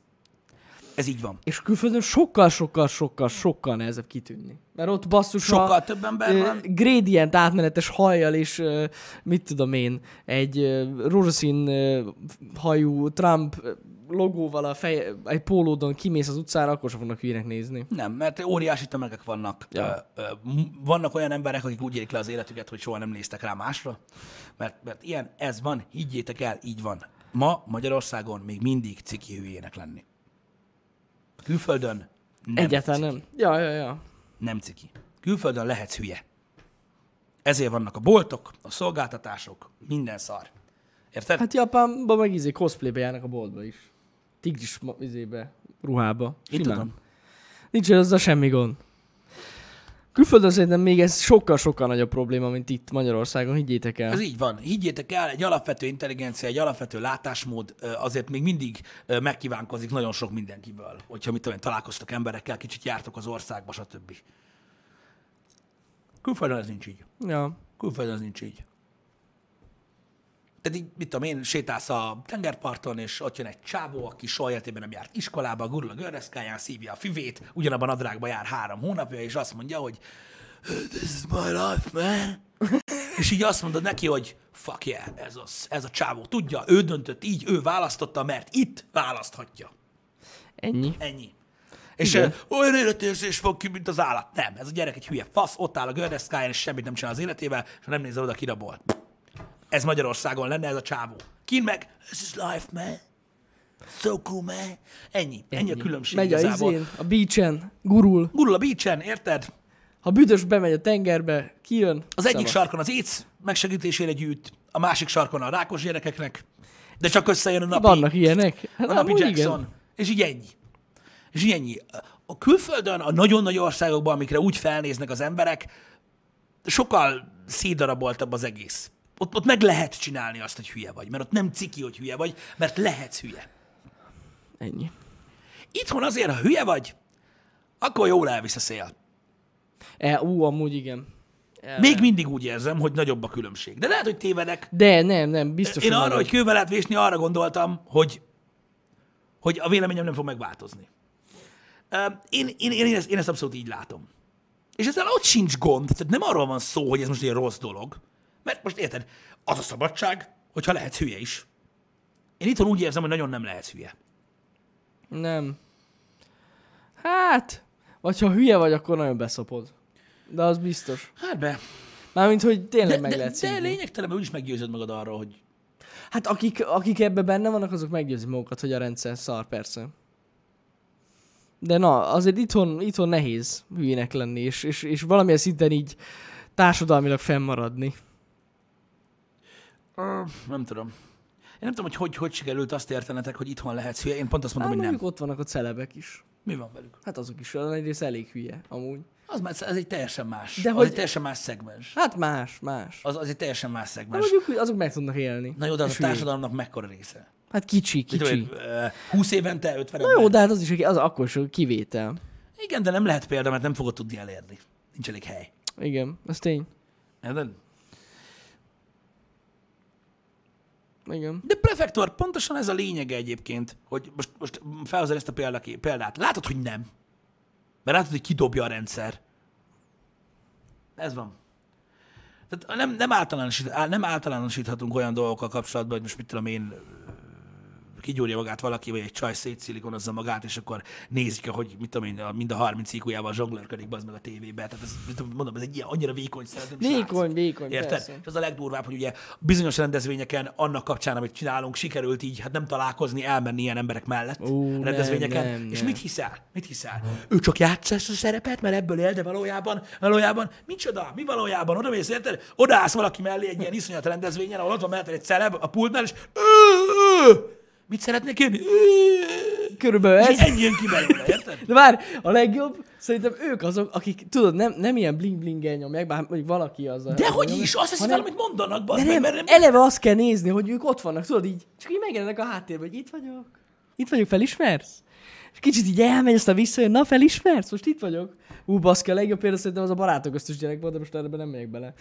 ez így van. És külföldön sokkal, sokkal, sokkal, sokkal nehezebb kitűnni. Mert ott basszus, Sokkal ha, több ember ö, van. gradient átmenetes hajjal és ö, mit tudom én, egy ö, rózsaszín ö, hajú Trump ö, logóval a fej, egy pólódon kimész az utcára, akkor sem fognak hülyének nézni. Nem, mert óriási tömegek vannak. Ja. Ö, ö, vannak olyan emberek, akik úgy élik le az életüket, hogy soha nem néztek rá másra. Mert, mert ilyen, ez van, higgyétek el, így van. Ma Magyarországon még mindig ciki hülyének lenni. Külföldön nem Egyáltalán ciki. nem. Ja, ja, ja. Nem ciki. Külföldön lehetsz hülye. Ezért vannak a boltok, a szolgáltatások, minden szar. Érted? Hát Japánban meg izé cosplaybe járnak a boltba is. Tigris izébe, ruhába. Én Simán. tudom. Nincs azzal semmi gond. Külföldön szerintem még ez sokkal-sokkal nagyobb probléma, mint itt Magyarországon, higgyétek el. Ez így van. Higgyétek el, egy alapvető intelligencia, egy alapvető látásmód azért még mindig megkívánkozik nagyon sok mindenkiből. Hogyha mit tudom én, találkoztak emberekkel, kicsit jártok az országba, stb. Külföldön ez nincs így. Ja. Külföldön ez nincs így. Tehát így, mit tudom én, sétálsz a tengerparton, és ott jön egy csávó, aki soha életében nem járt iskolába, gurul a gördeszkáján, szívja a füvét, ugyanabban a nadrágban jár három hónapja, és azt mondja, hogy This is my life, man. és így azt mondod neki, hogy fuck yeah, ez, az, ez a csávó. Tudja, ő döntött így, ő választotta, mert itt választhatja. Ennyi. Ennyi. És Igen. olyan életérzés fog ki, mint az állat. Nem, ez a gyerek egy hülye fasz, ott áll a gördeszkáján, és semmit nem csinál az életével, és nem nézel oda, kirabol. Ez Magyarországon lenne ez a csávó. Kin meg, this is life, man. So cool, man. Ennyi. Ennyi, a különbség Megy a igazából. izén, a beachen, gurul. Gurul a beachen, érted? Ha büdös bemegy a tengerbe, kijön. Az egyik szavaz. sarkon az AIDS megsegítésére gyűjt, a másik sarkon a rákos gyerekeknek, de csak összejön a napi, Vannak ilyenek. Hát a napi Jackson, igen. és így ennyi. És így ennyi. A külföldön, a nagyon nagy országokban, amikre úgy felnéznek az emberek, sokkal szédaraboltabb az egész. Ott, ott meg lehet csinálni azt, hogy hülye vagy, mert ott nem ciki, hogy hülye vagy, mert lehetsz hülye. Ennyi. Itthon azért, ha hülye vagy, akkor jól elvisz a szél. E, ú, amúgy igen. E, Még mindig úgy érzem, hogy nagyobb a különbség. De lehet, hogy tévedek, De nem, nem, biztos. Én arra, nagyobb. hogy kővel lehet vésni, arra gondoltam, hogy, hogy a véleményem nem fog megváltozni. Ö, Én, én, én, ezt, én ezt abszolút így látom. És ezzel ott sincs gond, tehát nem arról van szó, hogy ez most egy rossz dolog. Mert most érted, az a szabadság, hogyha lehetsz hülye is. Én itthon úgy érzem, hogy nagyon nem lehetsz hülye. Nem. Hát, vagy ha hülye vagy, akkor nagyon beszopod. De az biztos. Hát be. Mármint, hogy tényleg De, meg de, lehet de lényegtelen, mert úgyis meggyőzöd magad arról, hogy Hát akik, akik ebbe benne vannak, azok meggyőzik magukat, hogy a rendszer szar, persze. De na, azért itthon, itthon nehéz hülyének lenni, és, és, és valamilyen szinten így társadalmilag fennmaradni. Nem tudom. Én nem tudom, hogy hogy, hogy sikerült azt értenetek, hogy itthon lehetsz hülye. Én pont azt mondom, Hát hogy nem. mondjuk ott vannak a celebek is. Mi van velük? Hát azok is olyan egyrészt elég hülye, amúgy. Az már ez egy teljesen más. De De az hogy- egy teljesen más szegmens. Hát más, más. Az, az egy teljesen más De szegmens. mondjuk hogy azok meg tudnak élni. Na jó, de az a És hülyék. társadalomnak mekkora része? Hát kicsi, kicsi. tudom én, ö, 20 évente, 50 Na jó, de hát az is az akkor is kivétel. Igen, de nem lehet példa, mert nem fogod tudni elérni. Nincs elég hely. Igen, ez tény. Érted? Igen. De prefektor, pontosan ez a lényege egyébként, hogy most, most felhozod ezt a példát. Látod, hogy nem. Mert látod, hogy kidobja a rendszer. Ez van. Tehát nem, nem, általánosít, nem általánosíthatunk olyan dolgokkal kapcsolatban, hogy most mit tudom én, kigyúrja magát valaki, vagy egy csaj szétszilikonozza magát, és akkor nézik, hogy mit tudom én, mind a 30 IQ-jával zsonglőrködik az meg a tévébe. Tehát ez, mondom, ez egy ilyen annyira vékony látszik. Vékony, vékony, Érted? persze. És az a legdurvább, hogy ugye bizonyos rendezvényeken annak kapcsán, amit csinálunk, sikerült így hát nem találkozni, elmenni ilyen emberek mellett Ú, rendezvényeken. nem, nem, és nem. mit hiszel? Mit hiszel? Ő csak játsza ezt a szerepet, mert ebből él, de valójában, valójában, micsoda? Mi valójában? Oda mész, érted? Odaállsz valaki mellé egy ilyen iszonyat rendezvényen, ahol ott van mellett egy celeb a pultnál, és. Mit szeretnék érni? Körülbelül Ez... Ennyi jön ki belőle, érted? De várj, a legjobb, szerintem ők azok, akik, tudod, nem, nem ilyen bling bling nyomják, bár mondjuk valaki az. De hogy is? Azt hiszi hanem- valamit mondanak, De nem, mert nem... eleve azt kell nézni, hogy ők ott vannak, tudod így, csak így megjelennek a háttérben, hogy itt vagyok. Itt vagyok, felismersz? És kicsit így elmegy, aztán visszajön, na felismersz? Most itt vagyok. Ú, baszki, a legjobb példa szerintem az a barátok köztös gyerek volt, de most ebben nem megyek bele.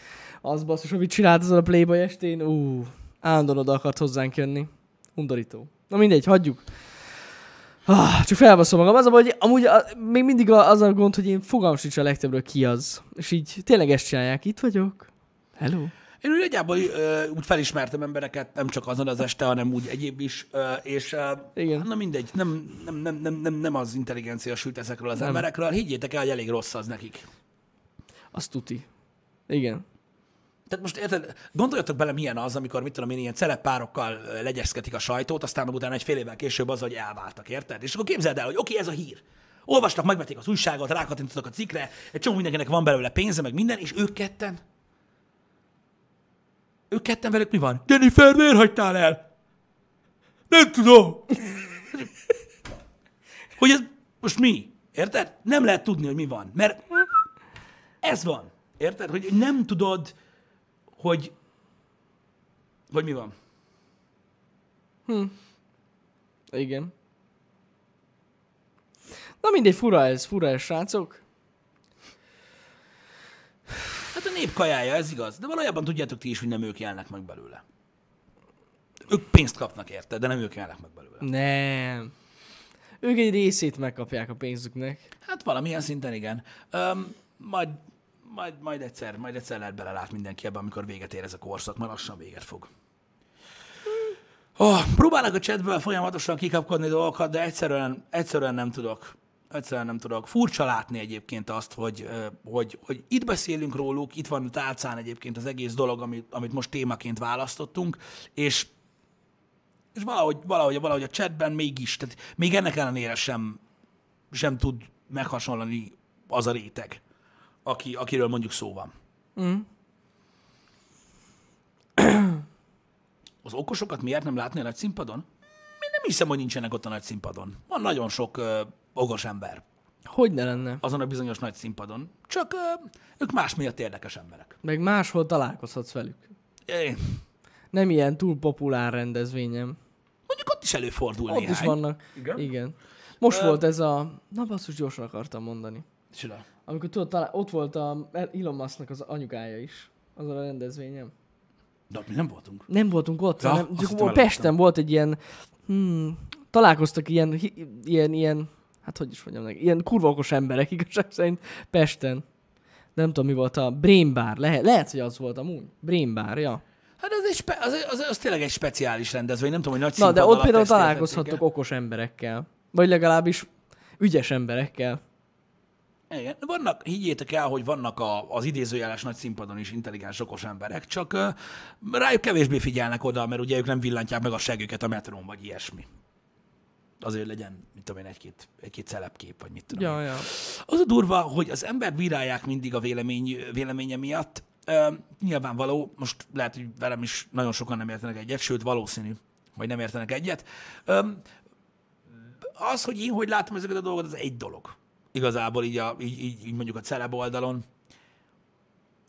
Az basszus, amit csinált azon a Playboy estén, ú, állandóan oda akart hozzánk jönni. Undorító. Na mindegy, hagyjuk. Ah, csak felbaszom magam. Az a baj, hogy amúgy a, még mindig a- az a gond, hogy én fogalmam sincs a legtöbbről ki az. És így tényleg ezt csinálják. Itt vagyok. Hello. Én úgy nagyjából ö, úgy felismertem embereket, nem csak azon az este, hanem úgy egyéb is, ö, és ö, Igen. na mindegy, nem, nem, nem, nem, nem, nem az intelligencia sült ezekről az Nem. emberekről, higgyétek el, hogy elég rossz az nekik. Azt tuti. Igen. Tehát most érted, gondoljatok bele, milyen az, amikor, mit tudom én, ilyen celepárokkal ö, legyezgetik a sajtót, aztán meg utána egy fél évvel később az, hogy elváltak, érted? És akkor képzeld el, hogy oké, ez a hír. Olvastak, megvették az újságot, rákattintottak a cikkre, egy csomó mindenkinek van belőle pénze, meg minden, és ők ketten, ők ketten velük mi van? Jennifer, miért hagytál el? Nem tudom. hogy ez most mi? Érted? Nem lehet tudni, hogy mi van. Mert ez van. Érted? Hogy nem tudod, hogy, hogy mi van. Igen. Na mindegy, fura ez, fura ez, srácok. Hát a nép kajája, ez igaz. De valójában tudjátok ti is, hogy nem ők jelnek meg belőle. Ők pénzt kapnak érte, de nem ők jelnek meg belőle. Nem. Ők egy részét megkapják a pénzüknek. Hát valamilyen szinten igen. Öm, majd, majd, majd egyszer, majd egyszer lehet belelát mindenki ebbe, amikor véget ér ez a korszak, mert lassan véget fog. Oh, próbálnak a chatből folyamatosan kikapkodni dolgokat, de egyszerűen, egyszerűen nem tudok. Egyszerűen nem tudok. Furcsa látni egyébként azt, hogy, hogy, hogy itt beszélünk róluk, itt van a tálcán egyébként az egész dolog, amit, amit most témaként választottunk, és, és valahogy, valahogy, valahogy a chatben mégis, tehát még ennek ellenére sem, sem tud meghasonlani az a réteg, aki, akiről mondjuk szó van. Mm. Az okosokat miért nem látni a nagy színpadon? Én nem hiszem, hogy nincsenek ott a nagy színpadon. Van nagyon sok ö, okos ember Hogy ne lenne? azon a bizonyos nagy színpadon. Csak ö, ők más miatt érdekes emberek. Meg máshol találkozhatsz velük. Én, Nem ilyen túl populár rendezvényem. mondjuk ott is előfordul Ott néhány. is vannak. Igen? Igen. Most Ö- volt ez a... Na basszus, gyorsan akartam mondani. Csoda. Amikor tudod, talán ott volt a Elon Musknak az anyukája is. Azon a rendezvényem. De mi nem voltunk. Nem voltunk ott, Ja, hanem csak Pesten elolvastam. volt egy ilyen... Hmm, találkoztak ilyen, ilyen, ilyen... Hát hogy is mondjam meg, ilyen kurva okos emberek igazság szerint Pesten. Nem tudom mi volt a Brain Bar. Lehet, lehet, hogy az volt amúgy. Brain Bar, ja. Hát az, egy spe, az, az, az, tényleg egy speciális rendezvény, nem tudom, hogy nagy Na, de ott például találkozhattok okos emberekkel. Vagy legalábbis ügyes emberekkel. Igen. Vannak, higgyétek el, hogy vannak a, az idézőjeles nagy színpadon is intelligens, okos emberek, csak uh, rájuk kevésbé figyelnek oda, mert ugye ők nem villantják meg a següket a metrón, vagy ilyesmi. Azért legyen, mit tudom én, egy-két, egy-két szelepkép, vagy mit tudom én. Ja, ja. Az a durva, hogy az ember bírálják mindig a vélemény, véleménye miatt. Ö, nyilvánvaló, most lehet, hogy velem is nagyon sokan nem értenek egyet, sőt valószínű, hogy nem értenek egyet. Ö, az, hogy én hogy látom ezeket a dolgokat, az egy dolog. Igazából így, a, így, így, így mondjuk a celeb oldalon.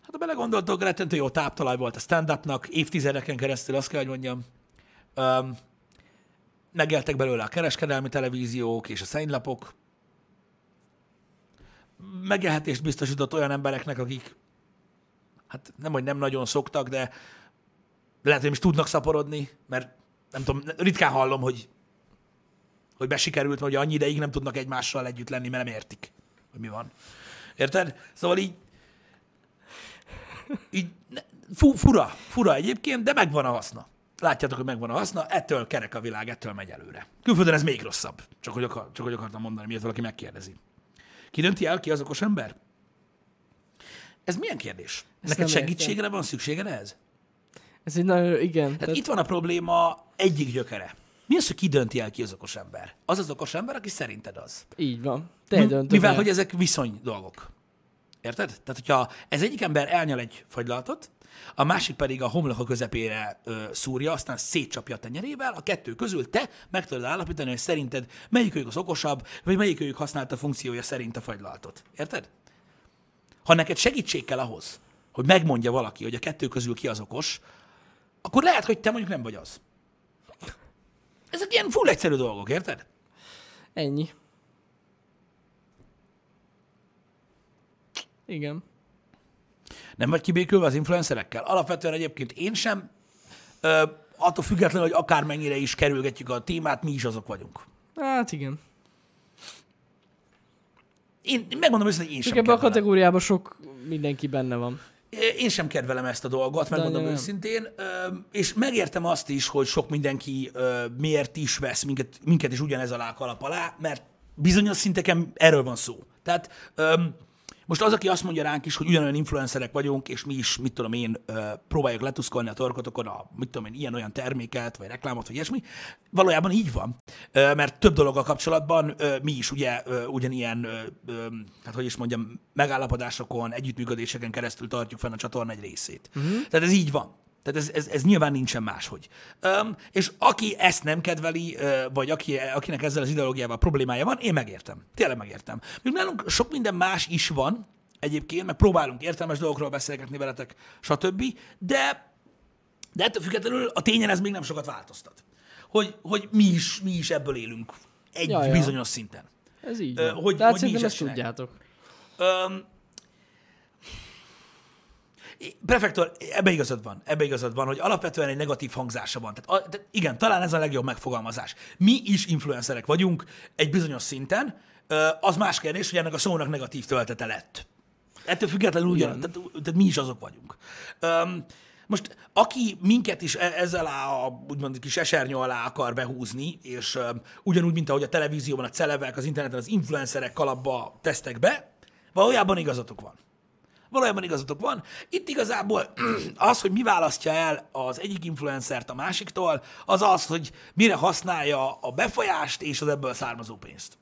Hát ha belegondoltok, rettentő jó táptalaj volt a stand-upnak, évtizedeken keresztül, azt kell, hogy mondjam. Um, megéltek belőle a kereskedelmi televíziók és a szennylapok. Megélhetést biztosított olyan embereknek, akik hát nem, hogy nem nagyon szoktak, de lehet, hogy is tudnak szaporodni, mert nem tudom, ritkán hallom, hogy, hogy besikerült, hogy annyi ideig nem tudnak egymással együtt lenni, mert nem értik, hogy mi van. Érted? Szóval így, így fu, fura, fura egyébként, de megvan a haszna. Látjátok, hogy megvan a haszna, ettől kerek a világ, ettől megy előre. Külföldön ez még rosszabb, csak hogy, akar, csak hogy akartam mondani, miért valaki megkérdezi. Ki dönti el, ki az okos ember? Ez milyen kérdés? Ezt Neked segítségre értem. van szükséged ehhez? Ez egy nagyon, igen. Tehát, tehát itt van a probléma egyik gyökere. Mi az, hogy ki dönti el ki az okos ember? Az az okos ember, aki szerinted az. Így van. Te Mi, Mivel, el. hogy ezek viszony dolgok. Érted? Tehát, hogyha ez egyik ember elnyal egy fagylaltot, a másik pedig a homloka közepére ö, szúrja, aztán szétcsapja a tenyerével, a kettő közül te meg tudod állapítani, hogy szerinted melyikőjük az okosabb, vagy melyikőjük használta a funkciója szerint a fagylaltot. Érted? Ha neked segítség kell ahhoz, hogy megmondja valaki, hogy a kettő közül ki az okos, akkor lehet, hogy te mondjuk nem vagy az. Ezek ilyen full egyszerű dolgok, érted? Ennyi. Igen. Nem vagy kibékülve az influencerekkel? Alapvetően egyébként én sem, ö, attól függetlenül, hogy akármennyire is kerülgetjük a témát, mi is azok vagyunk. Hát igen. Én megmondom őszintén, hogy én sem Ebben a kategóriában sok mindenki benne van. Én sem kedvelem ezt a dolgot, megmondom De őszintén, és megértem azt is, hogy sok mindenki miért is vesz minket, minket is ugyanez alá kalap alá, mert bizonyos szinteken erről van szó. Tehát most az, aki azt mondja ránk is, hogy ugyanolyan influencerek vagyunk, és mi is, mit tudom én, próbáljuk letuszkolni a torkotokon a, mit tudom én, ilyen-olyan terméket, vagy reklámot, vagy ilyesmi, valójában így van. Mert több dologgal kapcsolatban mi is ugye ugyanilyen, hát hogy is mondjam, megállapodásokon, együttműködéseken keresztül tartjuk fenn a csatorna egy részét. Uh-huh. Tehát ez így van. Tehát ez, ez, ez nyilván nincsen máshogy. Um, és aki ezt nem kedveli, vagy aki, akinek ezzel az ideológiával problémája van, én megértem. Tényleg megértem. Még nálunk sok minden más is van, egyébként, mert próbálunk értelmes dolgokról beszélgetni veletek, stb., de, de ettől függetlenül a tényen ez még nem sokat változtat. Hogy, hogy mi, is, mi is ebből élünk egy ja, bizonyos szinten. Ez így. Uh, hogy, Tehát hogy mi is ezt tudjátok. Um, Prefektor, ebbe igazad van, ebbe igazad van, hogy alapvetően egy negatív hangzása van. Tehát, a, tehát igen, talán ez a legjobb megfogalmazás. Mi is influencerek vagyunk egy bizonyos szinten, az más kérdés, hogy ennek a szónak negatív töltete lett. Ettől függetlenül ugyan, tehát, tehát mi is azok vagyunk. Um, most aki minket is e- ezzel a úgymond kis esernyő alá akar behúzni, és um, ugyanúgy, mint ahogy a televízióban a celebek, az interneten az influencerek kalapba tesztek be, valójában igazatok van. Valójában igazatok van. Itt igazából az, hogy mi választja el az egyik influencert a másiktól, az az, hogy mire használja a befolyást és az ebből származó pénzt.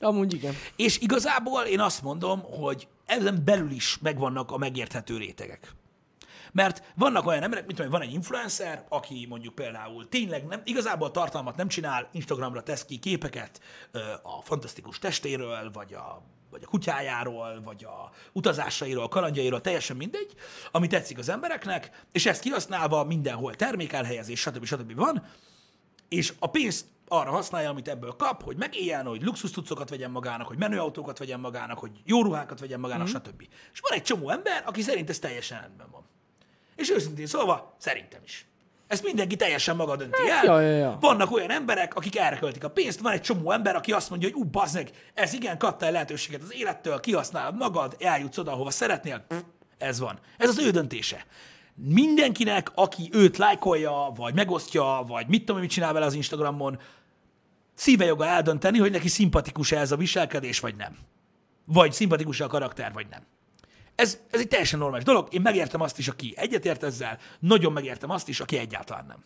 Amúgy igen. És igazából én azt mondom, hogy ezen belül is megvannak a megérthető rétegek. Mert vannak olyan emberek, mint hogy van egy influencer, aki mondjuk például tényleg nem, igazából tartalmat nem csinál, Instagramra tesz ki képeket a fantasztikus testéről, vagy a vagy a kutyájáról, vagy a utazásairól, kalandjairól, teljesen mindegy, ami tetszik az embereknek, és ezt kihasználva mindenhol termékelhelyezés, stb. stb. van, és a pénzt arra használja, amit ebből kap, hogy megéljen, hogy luxusztucokat vegyen magának, hogy menőautókat vegyen magának, hogy jó ruhákat vegyen magának, mm-hmm. stb. És van egy csomó ember, aki szerint ez teljesen rendben van. És őszintén szólva, szerintem is. Ezt mindenki teljesen maga dönti el. Ja, ja, ja. Vannak olyan emberek, akik erre költik a pénzt, van egy csomó ember, aki azt mondja, hogy ú, bazd ez igen, kaptál lehetőséget az élettől, kihasználod magad, eljutsz oda, ahova szeretnél. ez van. Ez az ő döntése. Mindenkinek, aki őt lájkolja, vagy megosztja, vagy mit tudom, mit csinál vele az Instagramon, szíve joga eldönteni, hogy neki szimpatikus -e ez a viselkedés, vagy nem. Vagy szimpatikus -e a karakter, vagy nem. Ez, ez egy teljesen normális dolog. Én megértem azt is, aki egyetért ezzel, nagyon megértem azt is, aki egyáltalán nem.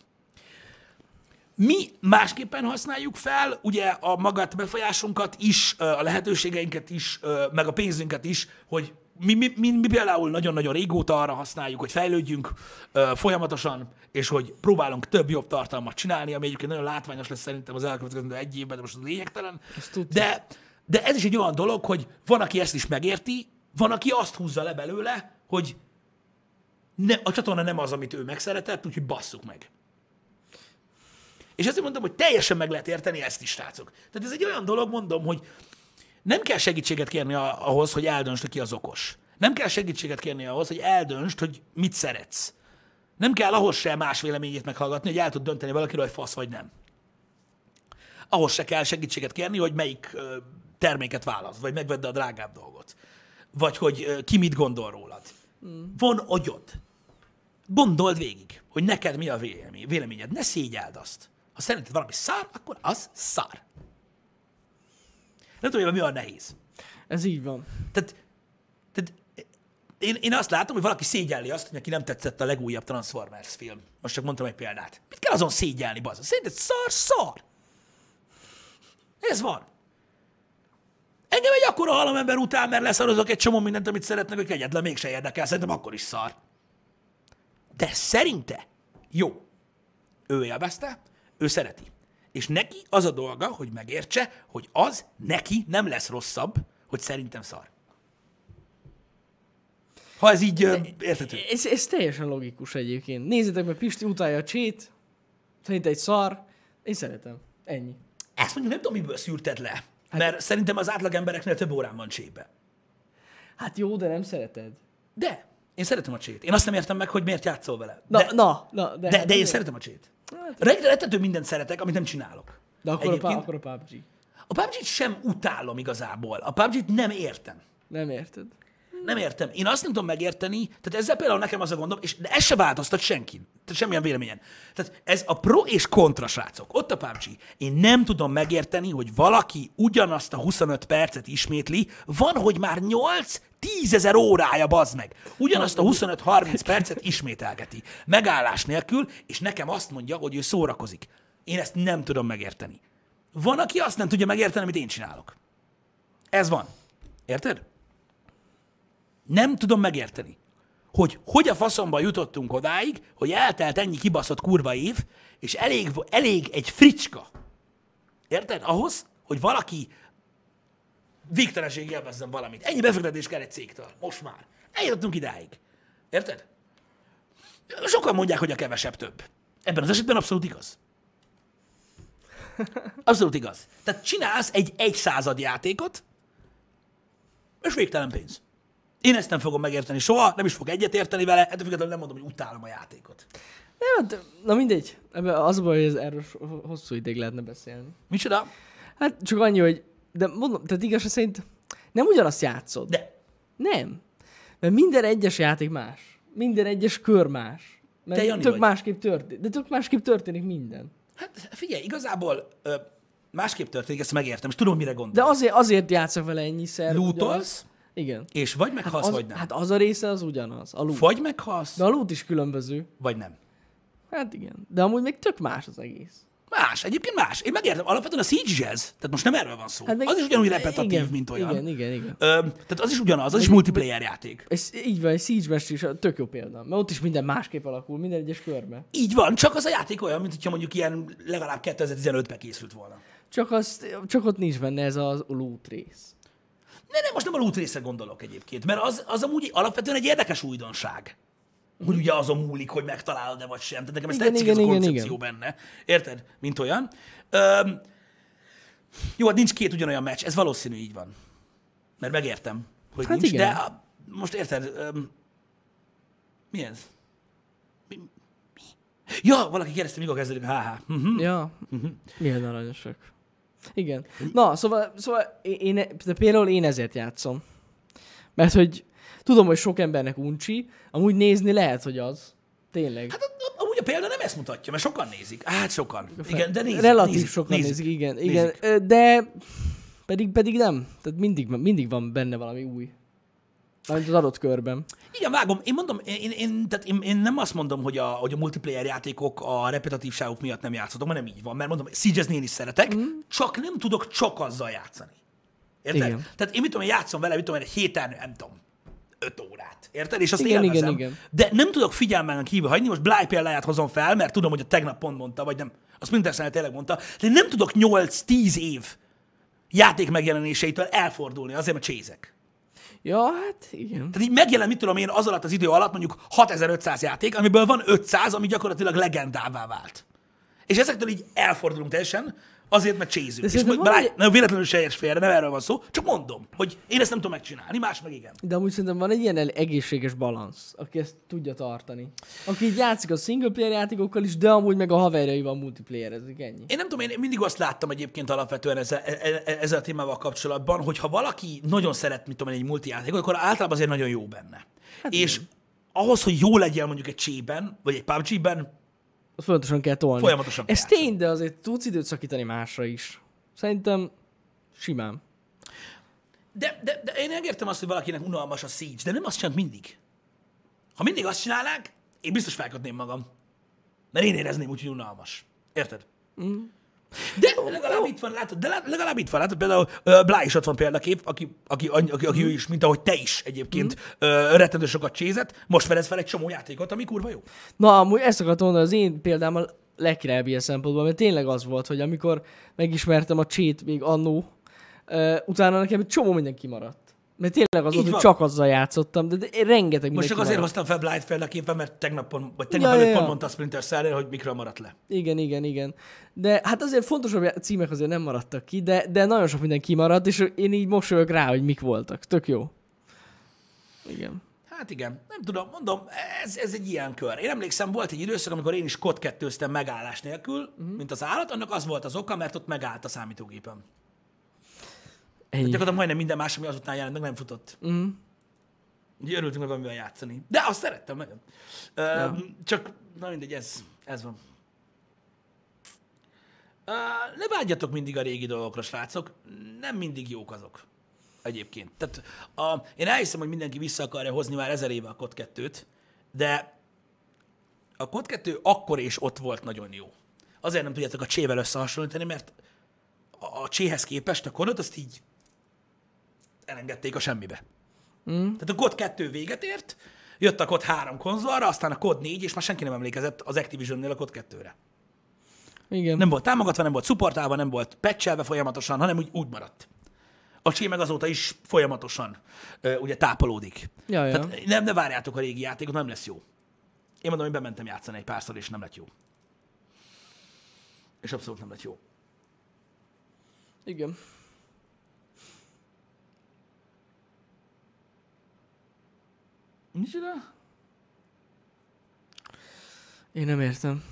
Mi másképpen használjuk fel, ugye a magát befolyásunkat is, a lehetőségeinket is, meg a pénzünket is, hogy mi, mi, mi, mi például nagyon-nagyon régóta arra használjuk, hogy fejlődjünk ö, folyamatosan, és hogy próbálunk több jobb tartalmat csinálni, ami egyébként nagyon látványos lesz szerintem az elkövetkező egy évben, de most az lényegtelen. De, de ez is egy olyan dolog, hogy van, aki ezt is megérti, van, aki azt húzza le belőle, hogy ne, a csatorna nem az, amit ő megszeretett, úgyhogy basszuk meg. És ezért mondom, hogy teljesen meg lehet érteni ezt is, srácok. Tehát ez egy olyan dolog, mondom, hogy nem kell segítséget kérni ahhoz, hogy eldöntsd, ki az okos. Nem kell segítséget kérni ahhoz, hogy eldöntsd, hogy mit szeretsz. Nem kell ahhoz se más véleményét meghallgatni, hogy el tud dönteni valakiről, hogy fasz vagy nem. Ahhoz se kell segítséget kérni, hogy melyik terméket választ, vagy megvedd a drágább dolgot. Vagy hogy ki mit gondol rólad. Van agyod. Gondold végig, hogy neked mi a vélemény- véleményed. Ne szégyeld azt. Ha szerinted valami szár, akkor az szár. Nem tudom, hogy mi a nehéz. Ez így van. Tehát, tehát én, én azt látom, hogy valaki szégyelli azt, hogy neki nem tetszett a legújabb Transformers film. Most csak mondtam egy példát. Mit kell azon szégyelni, bazza? Szerinted szar, szar. Ez van. Engem egy akkora halamember után, mert leszarozok egy csomó mindent, amit szeretnek, hogy kegyetlen mégse érdekel. Szerintem akkor is szar. De szerinte jó. Ő élvezte, ő szereti. És neki az a dolga, hogy megértse, hogy az neki nem lesz rosszabb, hogy szerintem szar. Ha ez így ö, érthető. Ez, ez teljesen logikus egyébként. Nézzétek meg, Pisti utálja a csét, szerint egy szar, én szeretem. Ennyi. Ezt mondjuk nem tudom, miből szűrted le. Mert szerintem az átlag embereknél több órán van csébe. Hát jó, de nem szereted. De én szeretem a csét. Én azt nem értem meg, hogy miért játszol vele. Na, de, na, na, de, de, hát de én miért? szeretem a csét. Rettető mindent szeretek, amit nem csinálok. De akkor a, Egyébként- akkor a PUBG. A PUBG-t sem utálom igazából. A PUBG-t nem értem. Nem érted? Nem értem. Én azt nem tudom megérteni, tehát ezzel például nekem az a gondom, és de ez se változtat senki. Tehát semmilyen véleményen. Tehát ez a pro és kontra, srácok. Ott a PUBG. Én nem tudom megérteni, hogy valaki ugyanazt a 25 percet ismétli, van, hogy már 8 tízezer órája, bazd meg. Ugyanazt a 25-30 percet ismételgeti. Megállás nélkül, és nekem azt mondja, hogy ő szórakozik. Én ezt nem tudom megérteni. Van, aki azt nem tudja megérteni, amit én csinálok. Ez van. Érted? Nem tudom megérteni, hogy hogy a faszomba jutottunk odáig, hogy eltelt ennyi kibaszott kurva év, és elég, elég egy fricska. Érted? Ahhoz, hogy valaki végtelenség élvezzen valamit. Ennyi befektetés kell egy cégtől. Most már. Eljutottunk idáig. Érted? Sokan mondják, hogy a kevesebb több. Ebben az esetben abszolút igaz. Abszolút igaz. Tehát csinálsz egy egy század játékot, és végtelen pénz. Én ezt nem fogom megérteni soha, nem is fog egyet érteni vele, ettől függetlenül nem mondom, hogy utálom a játékot. Ja, de, na mindegy. Ebben az a baj, hogy ez erről hosszú ideig lehetne beszélni. Micsoda? Hát csak annyi, hogy... De mondom, tehát igazság szerint nem ugyanazt játszod. De Nem. Mert minden egyes játék más. Minden egyes kör más. Mert Te Jani tök vagy. másképp történik. De tök másképp történik minden. hát figyelj, igazából ö, másképp történik, ezt megértem, és tudom, mire De gondolsz. azért, azért játszok vele ennyiszer. Lootolsz, ugyanaz. Igen. és vagy meghalsz, Az, vagy nem. hát az a része az ugyanaz. A loot. Vagy meghalsz, De a loot is különböző. vagy nem. Hát igen. De amúgy még tök más az egész. Más, egyébként más. Én megértem, alapvetően a Siege Jazz, tehát most nem erről van szó. Hát meg- az is ugyanúgy repetitív, igen, mint olyan. Igen, igen, igen. Ö, tehát az is ugyanaz, az is multiplayer játék. Ez így van, egy siege is a tök jó példa. Mert ott is minden másképp alakul, minden egyes körbe. Így van, csak az a játék olyan, mint hogyha mondjuk ilyen legalább 2015-ben készült volna. Csak, azt, csak ott nincs benne ez a loot rész. Ne, nem, most nem a loot része gondolok egyébként, mert az, az amúgy alapvetően egy érdekes újdonság. Hogy ugye azon múlik, hogy megtalálod-e vagy sem. Tehát nekem ez Igen, tetszik igen, ez a igen, koncepció benne. Érted? Mint olyan. Öm, jó, hát nincs két ugyanolyan meccs. Ez valószínű így van. Mert megértem, hogy Hát nincs. igen. De a, most érted? Öm, mi ez? Mi, mi? Ja, valaki kérdezte, mikor kezdődik a HH. Mhm. Ja, milyen aranyosak. Igen. Na, szóval, szóval én, én, de például én ezért játszom. Mert hogy tudom, hogy sok embernek uncsi, amúgy nézni lehet, hogy az. Tényleg. Hát amúgy a példa nem ezt mutatja, mert sokan nézik. Hát sokan. Igen, de nézik. Relatív nézik, sokan nézik, igen. igen. nézik. De pedig, pedig nem. Tehát mindig, mindig van benne valami új. Mármint az adott körben. Igen, vágom. Én mondom, én, én, tehát én, én nem azt mondom, hogy a, hogy a multiplayer játékok a repetitívságuk miatt nem játszhatok, mert nem így van. Mert mondom, siege én is szeretek, mm. csak nem tudok csak azzal játszani. Érted? Igen. Tehát én mit tudom, én játszom vele, mit tudom, egy héten, nem tudom, 5 órát. Érted? És azt Igen, élvezem. igen, igen. De nem tudok figyelmen kívül hagyni, most Bly példáját hozom fel, mert tudom, hogy a tegnap pont mondta, vagy nem, a Splinter tényleg mondta, de nem tudok 8-10 év játék megjelenéseitől elfordulni, azért, mert csézek. Ja, hát igen. Tehát így megjelen, mit tudom én, az alatt az idő alatt mondjuk 6500 játék, amiből van 500, ami gyakorlatilag legendává vált. És ezektől így elfordulunk teljesen, azért, mert csézünk. És van bár, nem véletlenül se érts félre, nem erről van szó, csak mondom, hogy én ezt nem tudom megcsinálni, más meg igen. De amúgy szerintem van egy ilyen egészséges balansz, aki ezt tudja tartani. Aki így játszik a single player játékokkal is, de amúgy meg a haverjaival multiplayerezik, ennyi. Én nem tudom, én mindig azt láttam egyébként alapvetően ezzel, e- e- ezzel a témával kapcsolatban, hogy ha valaki nagyon szeret, mit tudom én, egy multijátékot, akkor általában azért nagyon jó benne. Hát és ahhoz, hogy jó legyél mondjuk egy csében, vagy egy PUBG-ben, folyamatosan kell tolni. Folyamatosan Ez kell tény, de azért tudsz időt szakítani másra is. Szerintem simán. De, de, de én megértem azt, hogy valakinek unalmas a Siege, de nem azt csinálnak mindig. Ha mindig azt csinálnák, én biztos felkötném magam. Mert én érezném úgy, hogy unalmas. Érted? Mm. De legalább itt van, látod, de le- legalább itt van, látod, például uh, Blá is ott van példakép, aki, aki, aki, aki, aki ő is, mint ahogy te is egyébként, mm. uh, rettentő sokat csézett, most fedez fel egy csomó játékot, ami kurva jó. Na, amúgy ezt akartam mondani, az én példámmal legkirálybb ilyen szempontból, mert tényleg az volt, hogy amikor megismertem a csét még annó, uh, utána nekem egy csomó minden kimaradt. Mert tényleg az volt, hogy csak azzal játszottam, de, de én rengeteg Most csak azért kimaradt. hoztam fel Blight példaképpen, mert tegnap, pont- vagy tegnap Ja, előtt ja, pont ja. mondta a Splinter cell hogy mikről maradt le. Igen, igen, igen. De hát azért fontosabb címek azért nem maradtak ki, de, de nagyon sok minden kimaradt, és én így mosolyog rá, hogy mik voltak. Tök jó. Igen. Hát igen, nem tudom, mondom, ez, ez egy ilyen kör. Én emlékszem, volt egy időszak, amikor én is kod kettőztem megállás nélkül, uh-huh. mint az állat, annak az volt az oka, mert ott megállt a számítógépem. Ennyi. Gyakorlatilag majdnem minden más, ami azután jelent, meg nem futott. Mm. Úgy örültünk meg valamivel játszani. De azt szerettem nagyon. Ö, Ja. Csak, na mindegy, ez, ez van. Ö, ne vágyjatok mindig a régi dolgokra, srácok. Nem mindig jók azok. Egyébként. Tehát a, én elhiszem, hogy mindenki vissza akarja hozni már ezer éve a COD 2-t, de a COD 2 akkor és ott volt nagyon jó. Azért nem tudjátok a csével összehasonlítani, mert a, a cséhez képest a kodot azt így elengedték a semmibe. Mm. Tehát a COD 2 véget ért, jött a COD 3 konzolra, aztán a COD 4, és már senki nem emlékezett az Activision-nél a COD 2-re. Igen. Nem volt támogatva, nem volt supportálva, nem volt patchelve folyamatosan, hanem úgy, úgy maradt. A csé meg azóta is folyamatosan ö, ugye tápolódik. Ja, ja. Tehát nem, ne várjátok a régi játékot, nem lesz jó. Én mondom, hogy bementem játszani egy párszor, és nem lett jó. És abszolút nem lett jó. Igen. Micsoda? Én nem értem.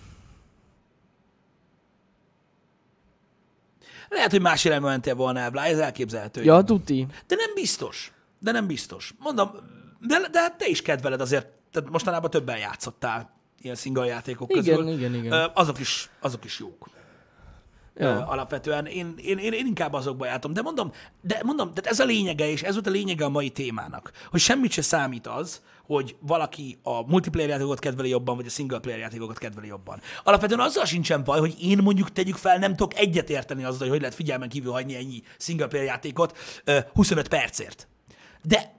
Lehet, hogy más irányba mentél volna el, Blá, ez elképzelhető. Ja, tuti. De nem biztos. De nem biztos. Mondom, de, de hát te is kedveled azért, tehát mostanában többen játszottál ilyen single játékok Igen, közül. igen, igen. Ö, Azok is, azok is jók. Ja. Alapvetően én, én, én, én inkább azokba jártam. De mondom, de mondom, tehát ez a lényege, és ez volt a lényege a mai témának, hogy semmit se számít az, hogy valaki a multiplayer játékokat kedveli jobban, vagy a single player játékokat kedveli jobban. Alapvetően azzal sincsen baj, hogy én mondjuk tegyük fel, nem tudok egyet érteni azzal, hogy hogy lehet figyelmen kívül hagyni ennyi single player játékot ö, 25 percért. De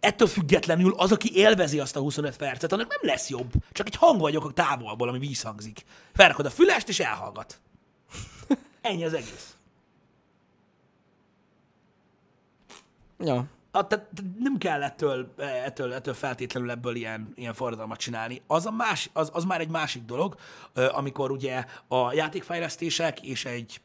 ettől függetlenül az, aki élvezi azt a 25 percet, annak nem lesz jobb. Csak egy hang vagyok a távolból, ami vízhangzik. Felrakod a fülest, és elhallgat. Ennyi az egész. Ja. A, tehát nem kell ettől, ettől, ettől feltétlenül ebből ilyen, ilyen forradalmat csinálni. Az, a más, az, az már egy másik dolog, amikor ugye a játékfejlesztések és egy,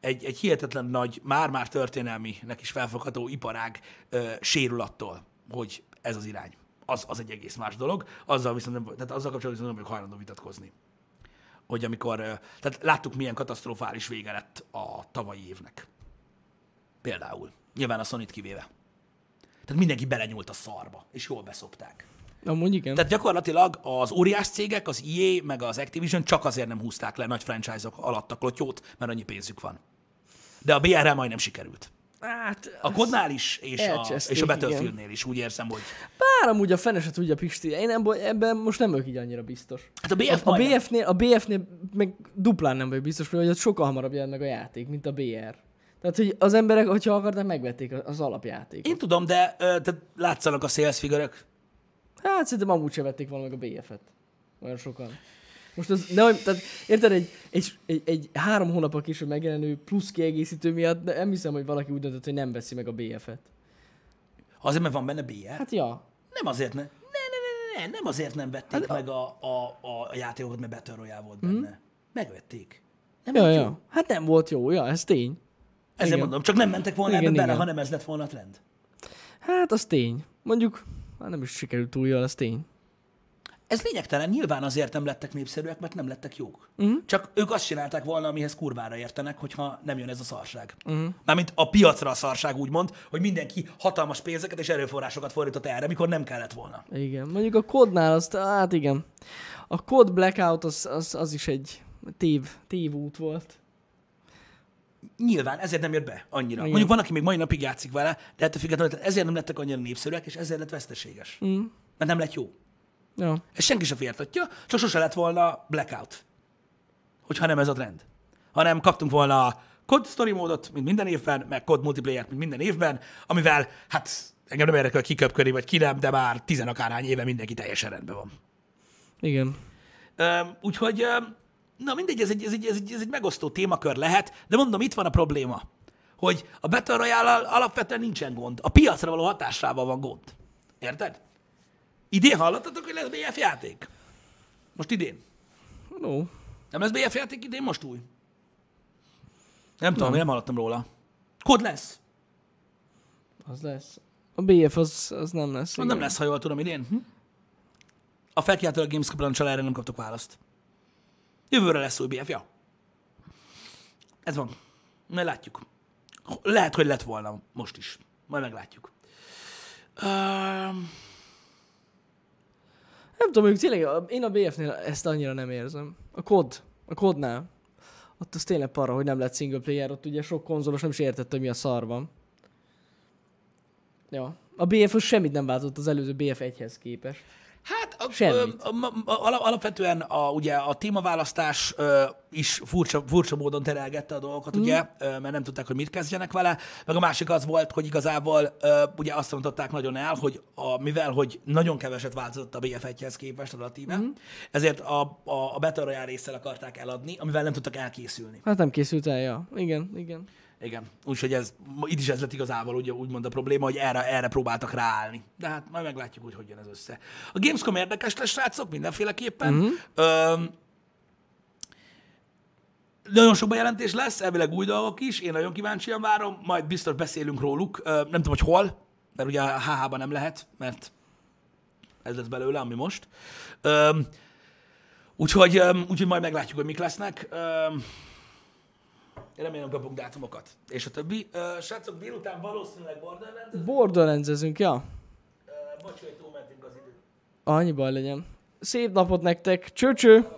egy, egy hihetetlen nagy, már-már történelminek is felfogható iparág ö, sérül attól, hogy ez az irány. Az, az egy egész más dolog. Azzal viszont nem, tehát azzal kapcsolatban viszont nem vagyok hajlandó vitatkozni. Hogy amikor, tehát láttuk, milyen katasztrofális vége lett a tavalyi évnek. Például. Nyilván a sony kivéve. Tehát mindenki belenyúlt a szarba, és jól beszopták. Amúgy igen. Tehát gyakorlatilag az óriás cégek, az EA, meg az Activision csak azért nem húzták le nagy franchise-ok alatt a klotyót, mert annyi pénzük van. De a BR-rel majdnem sikerült. Hát, A kodnál is, és a, és a. Battlefieldnél is úgy érzem, hogy... bár amúgy a fene se tudja Pisti. Én ebben, ebben most nem vagyok így annyira biztos. Hát a BF A, a BF-nél, a BF-nél meg duplán nem vagyok biztos, hogy ott sokkal hamarabb jön meg a játék, mint a BR. Tehát, hogy az emberek, hogyha akarták, megvették az alapjátékot. Én tudom, de tehát látszanak a sales figurök. Hát szerintem amúgy sem vették volna meg a BF-et. Olyan sokan. Most az, de, tehát, érted, egy, egy, egy, egy három hónap később megjelenő plusz kiegészítő miatt de nem hiszem, hogy valaki úgy döntött, hogy nem veszi meg a BF-et. Azért, mert van benne BF. Hát ja. Nem azért ne. Ne, ne, ne, ne, nem azért nem vették hát, meg a, a, a játékokat, mert Battle Royale volt benne. Mm. Megvették. Nem Ja, volt jó. ja. Hát nem volt jó, ja, ez tény. Ezért Igen. mondom, csak nem mentek volna Igen, ebbe bele, igen. ha nem ez lett volna a trend. Hát az tény. Mondjuk, hát nem is sikerült túl jól, az tény. Ez lényegtelen, nyilván azért nem lettek népszerűek, mert nem lettek jók. Uh-huh. Csak ők azt csinálták volna, amihez kurvára értenek, hogyha nem jön ez a szarság. Uh-huh. Mármint a piacra a szarság úgymond, hogy mindenki hatalmas pénzeket és erőforrásokat fordított erre, mikor nem kellett volna. Igen. Mondjuk a kodnál azt, hát igen. A kod blackout az, az, az is egy tév, tévút volt. Nyilván ezért nem jött be annyira. Igen. Mondjuk van, aki még mai napig játszik vele, de ettől függetlenül ezért nem lettek annyira népszerűek, és ezért lett veszteséges. Mm. Mert nem lett jó. Ja. Ezt senki sem féltatja, csak sose lett volna blackout. Hogyha nem ez a trend. Hanem kaptunk volna a COD story módot, mint minden évben, meg COD multiplayer mint minden évben, amivel, hát engem nem érdekel, ki köpködi, vagy ki nem, de már tizen akárhány éve mindenki teljesen rendben van. Igen. Öm, úgyhogy, na mindegy, ez egy, ez, egy, ez, egy, ez egy megosztó témakör lehet, de mondom, itt van a probléma, hogy a Battle royale alapvetően nincsen gond. A piacra való hatásával van gond. Érted? Idén hallottatok, hogy lesz BF játék? Most idén. No. Nem lesz BF játék idén most új? Nem tudom, én nem hallottam róla. Kod lesz. Az lesz. A BF az, az nem lesz. Igen. Nem lesz, ha jól tudom, idén. Hm? A felkiáltó a Gamescom-on erre nem kaptok választ. Jövőre lesz új BF, ja. Ez van. Majd látjuk. Lehet, hogy lett volna most is. Majd meglátjuk. Um, Nem tudom, mondjuk tényleg, én a BF-nél ezt annyira nem érzem. A kod, a kodnál. Ott az tényleg para, hogy nem lett single player, ott ugye sok konzolos nem is értette, hogy mi a szar van. Ja. A BF az semmit nem változott az előző BF 1-hez képest. Hát a, Semmit. ö, a, alapvetően a, ugye a témaválasztás ö, is furcsa, furcsa módon terelgette a dolgokat, mm. ugye, ö, mert nem tudták, hogy mit kezdjenek vele, meg a másik az volt, hogy igazából ö, ugye azt mondották nagyon el, hogy a, mivel, hogy nagyon keveset változott a BF1-hez képest relatíve, mm. ezért a, a, a Battle Royale résszel akarták eladni, amivel nem tudtak elkészülni. Hát nem készült el, ja. Igen, igen. Igen, úgyhogy ez, itt is ez lett igazából ugye, úgymond a probléma, hogy erre, erre próbáltak ráállni. De hát majd meglátjuk, hogy hogy jön ez össze. A Gamescom érdekes lesz, srácok, mindenféleképpen. Mhm. Mm-hmm. Öm, nagyon sok bejelentés lesz, elvileg új dolgok is, én nagyon kíváncsian várom, majd biztos beszélünk róluk, Ö, nem tudom, hogy hol, mert ugye a HH-ban nem lehet, mert ez lesz belőle, ami most. Öm, úgyhogy, öm, úgyhogy majd meglátjuk, hogy mik lesznek. Öm, remélem kapunk dátumokat. És a többi. Uh, srácok, délután valószínűleg Borderlands, Borderlands-ezünk, ja. uh, vagy hogy túlmentünk az idő. Annyi baj legyen. Szép napot nektek. Cső, cső.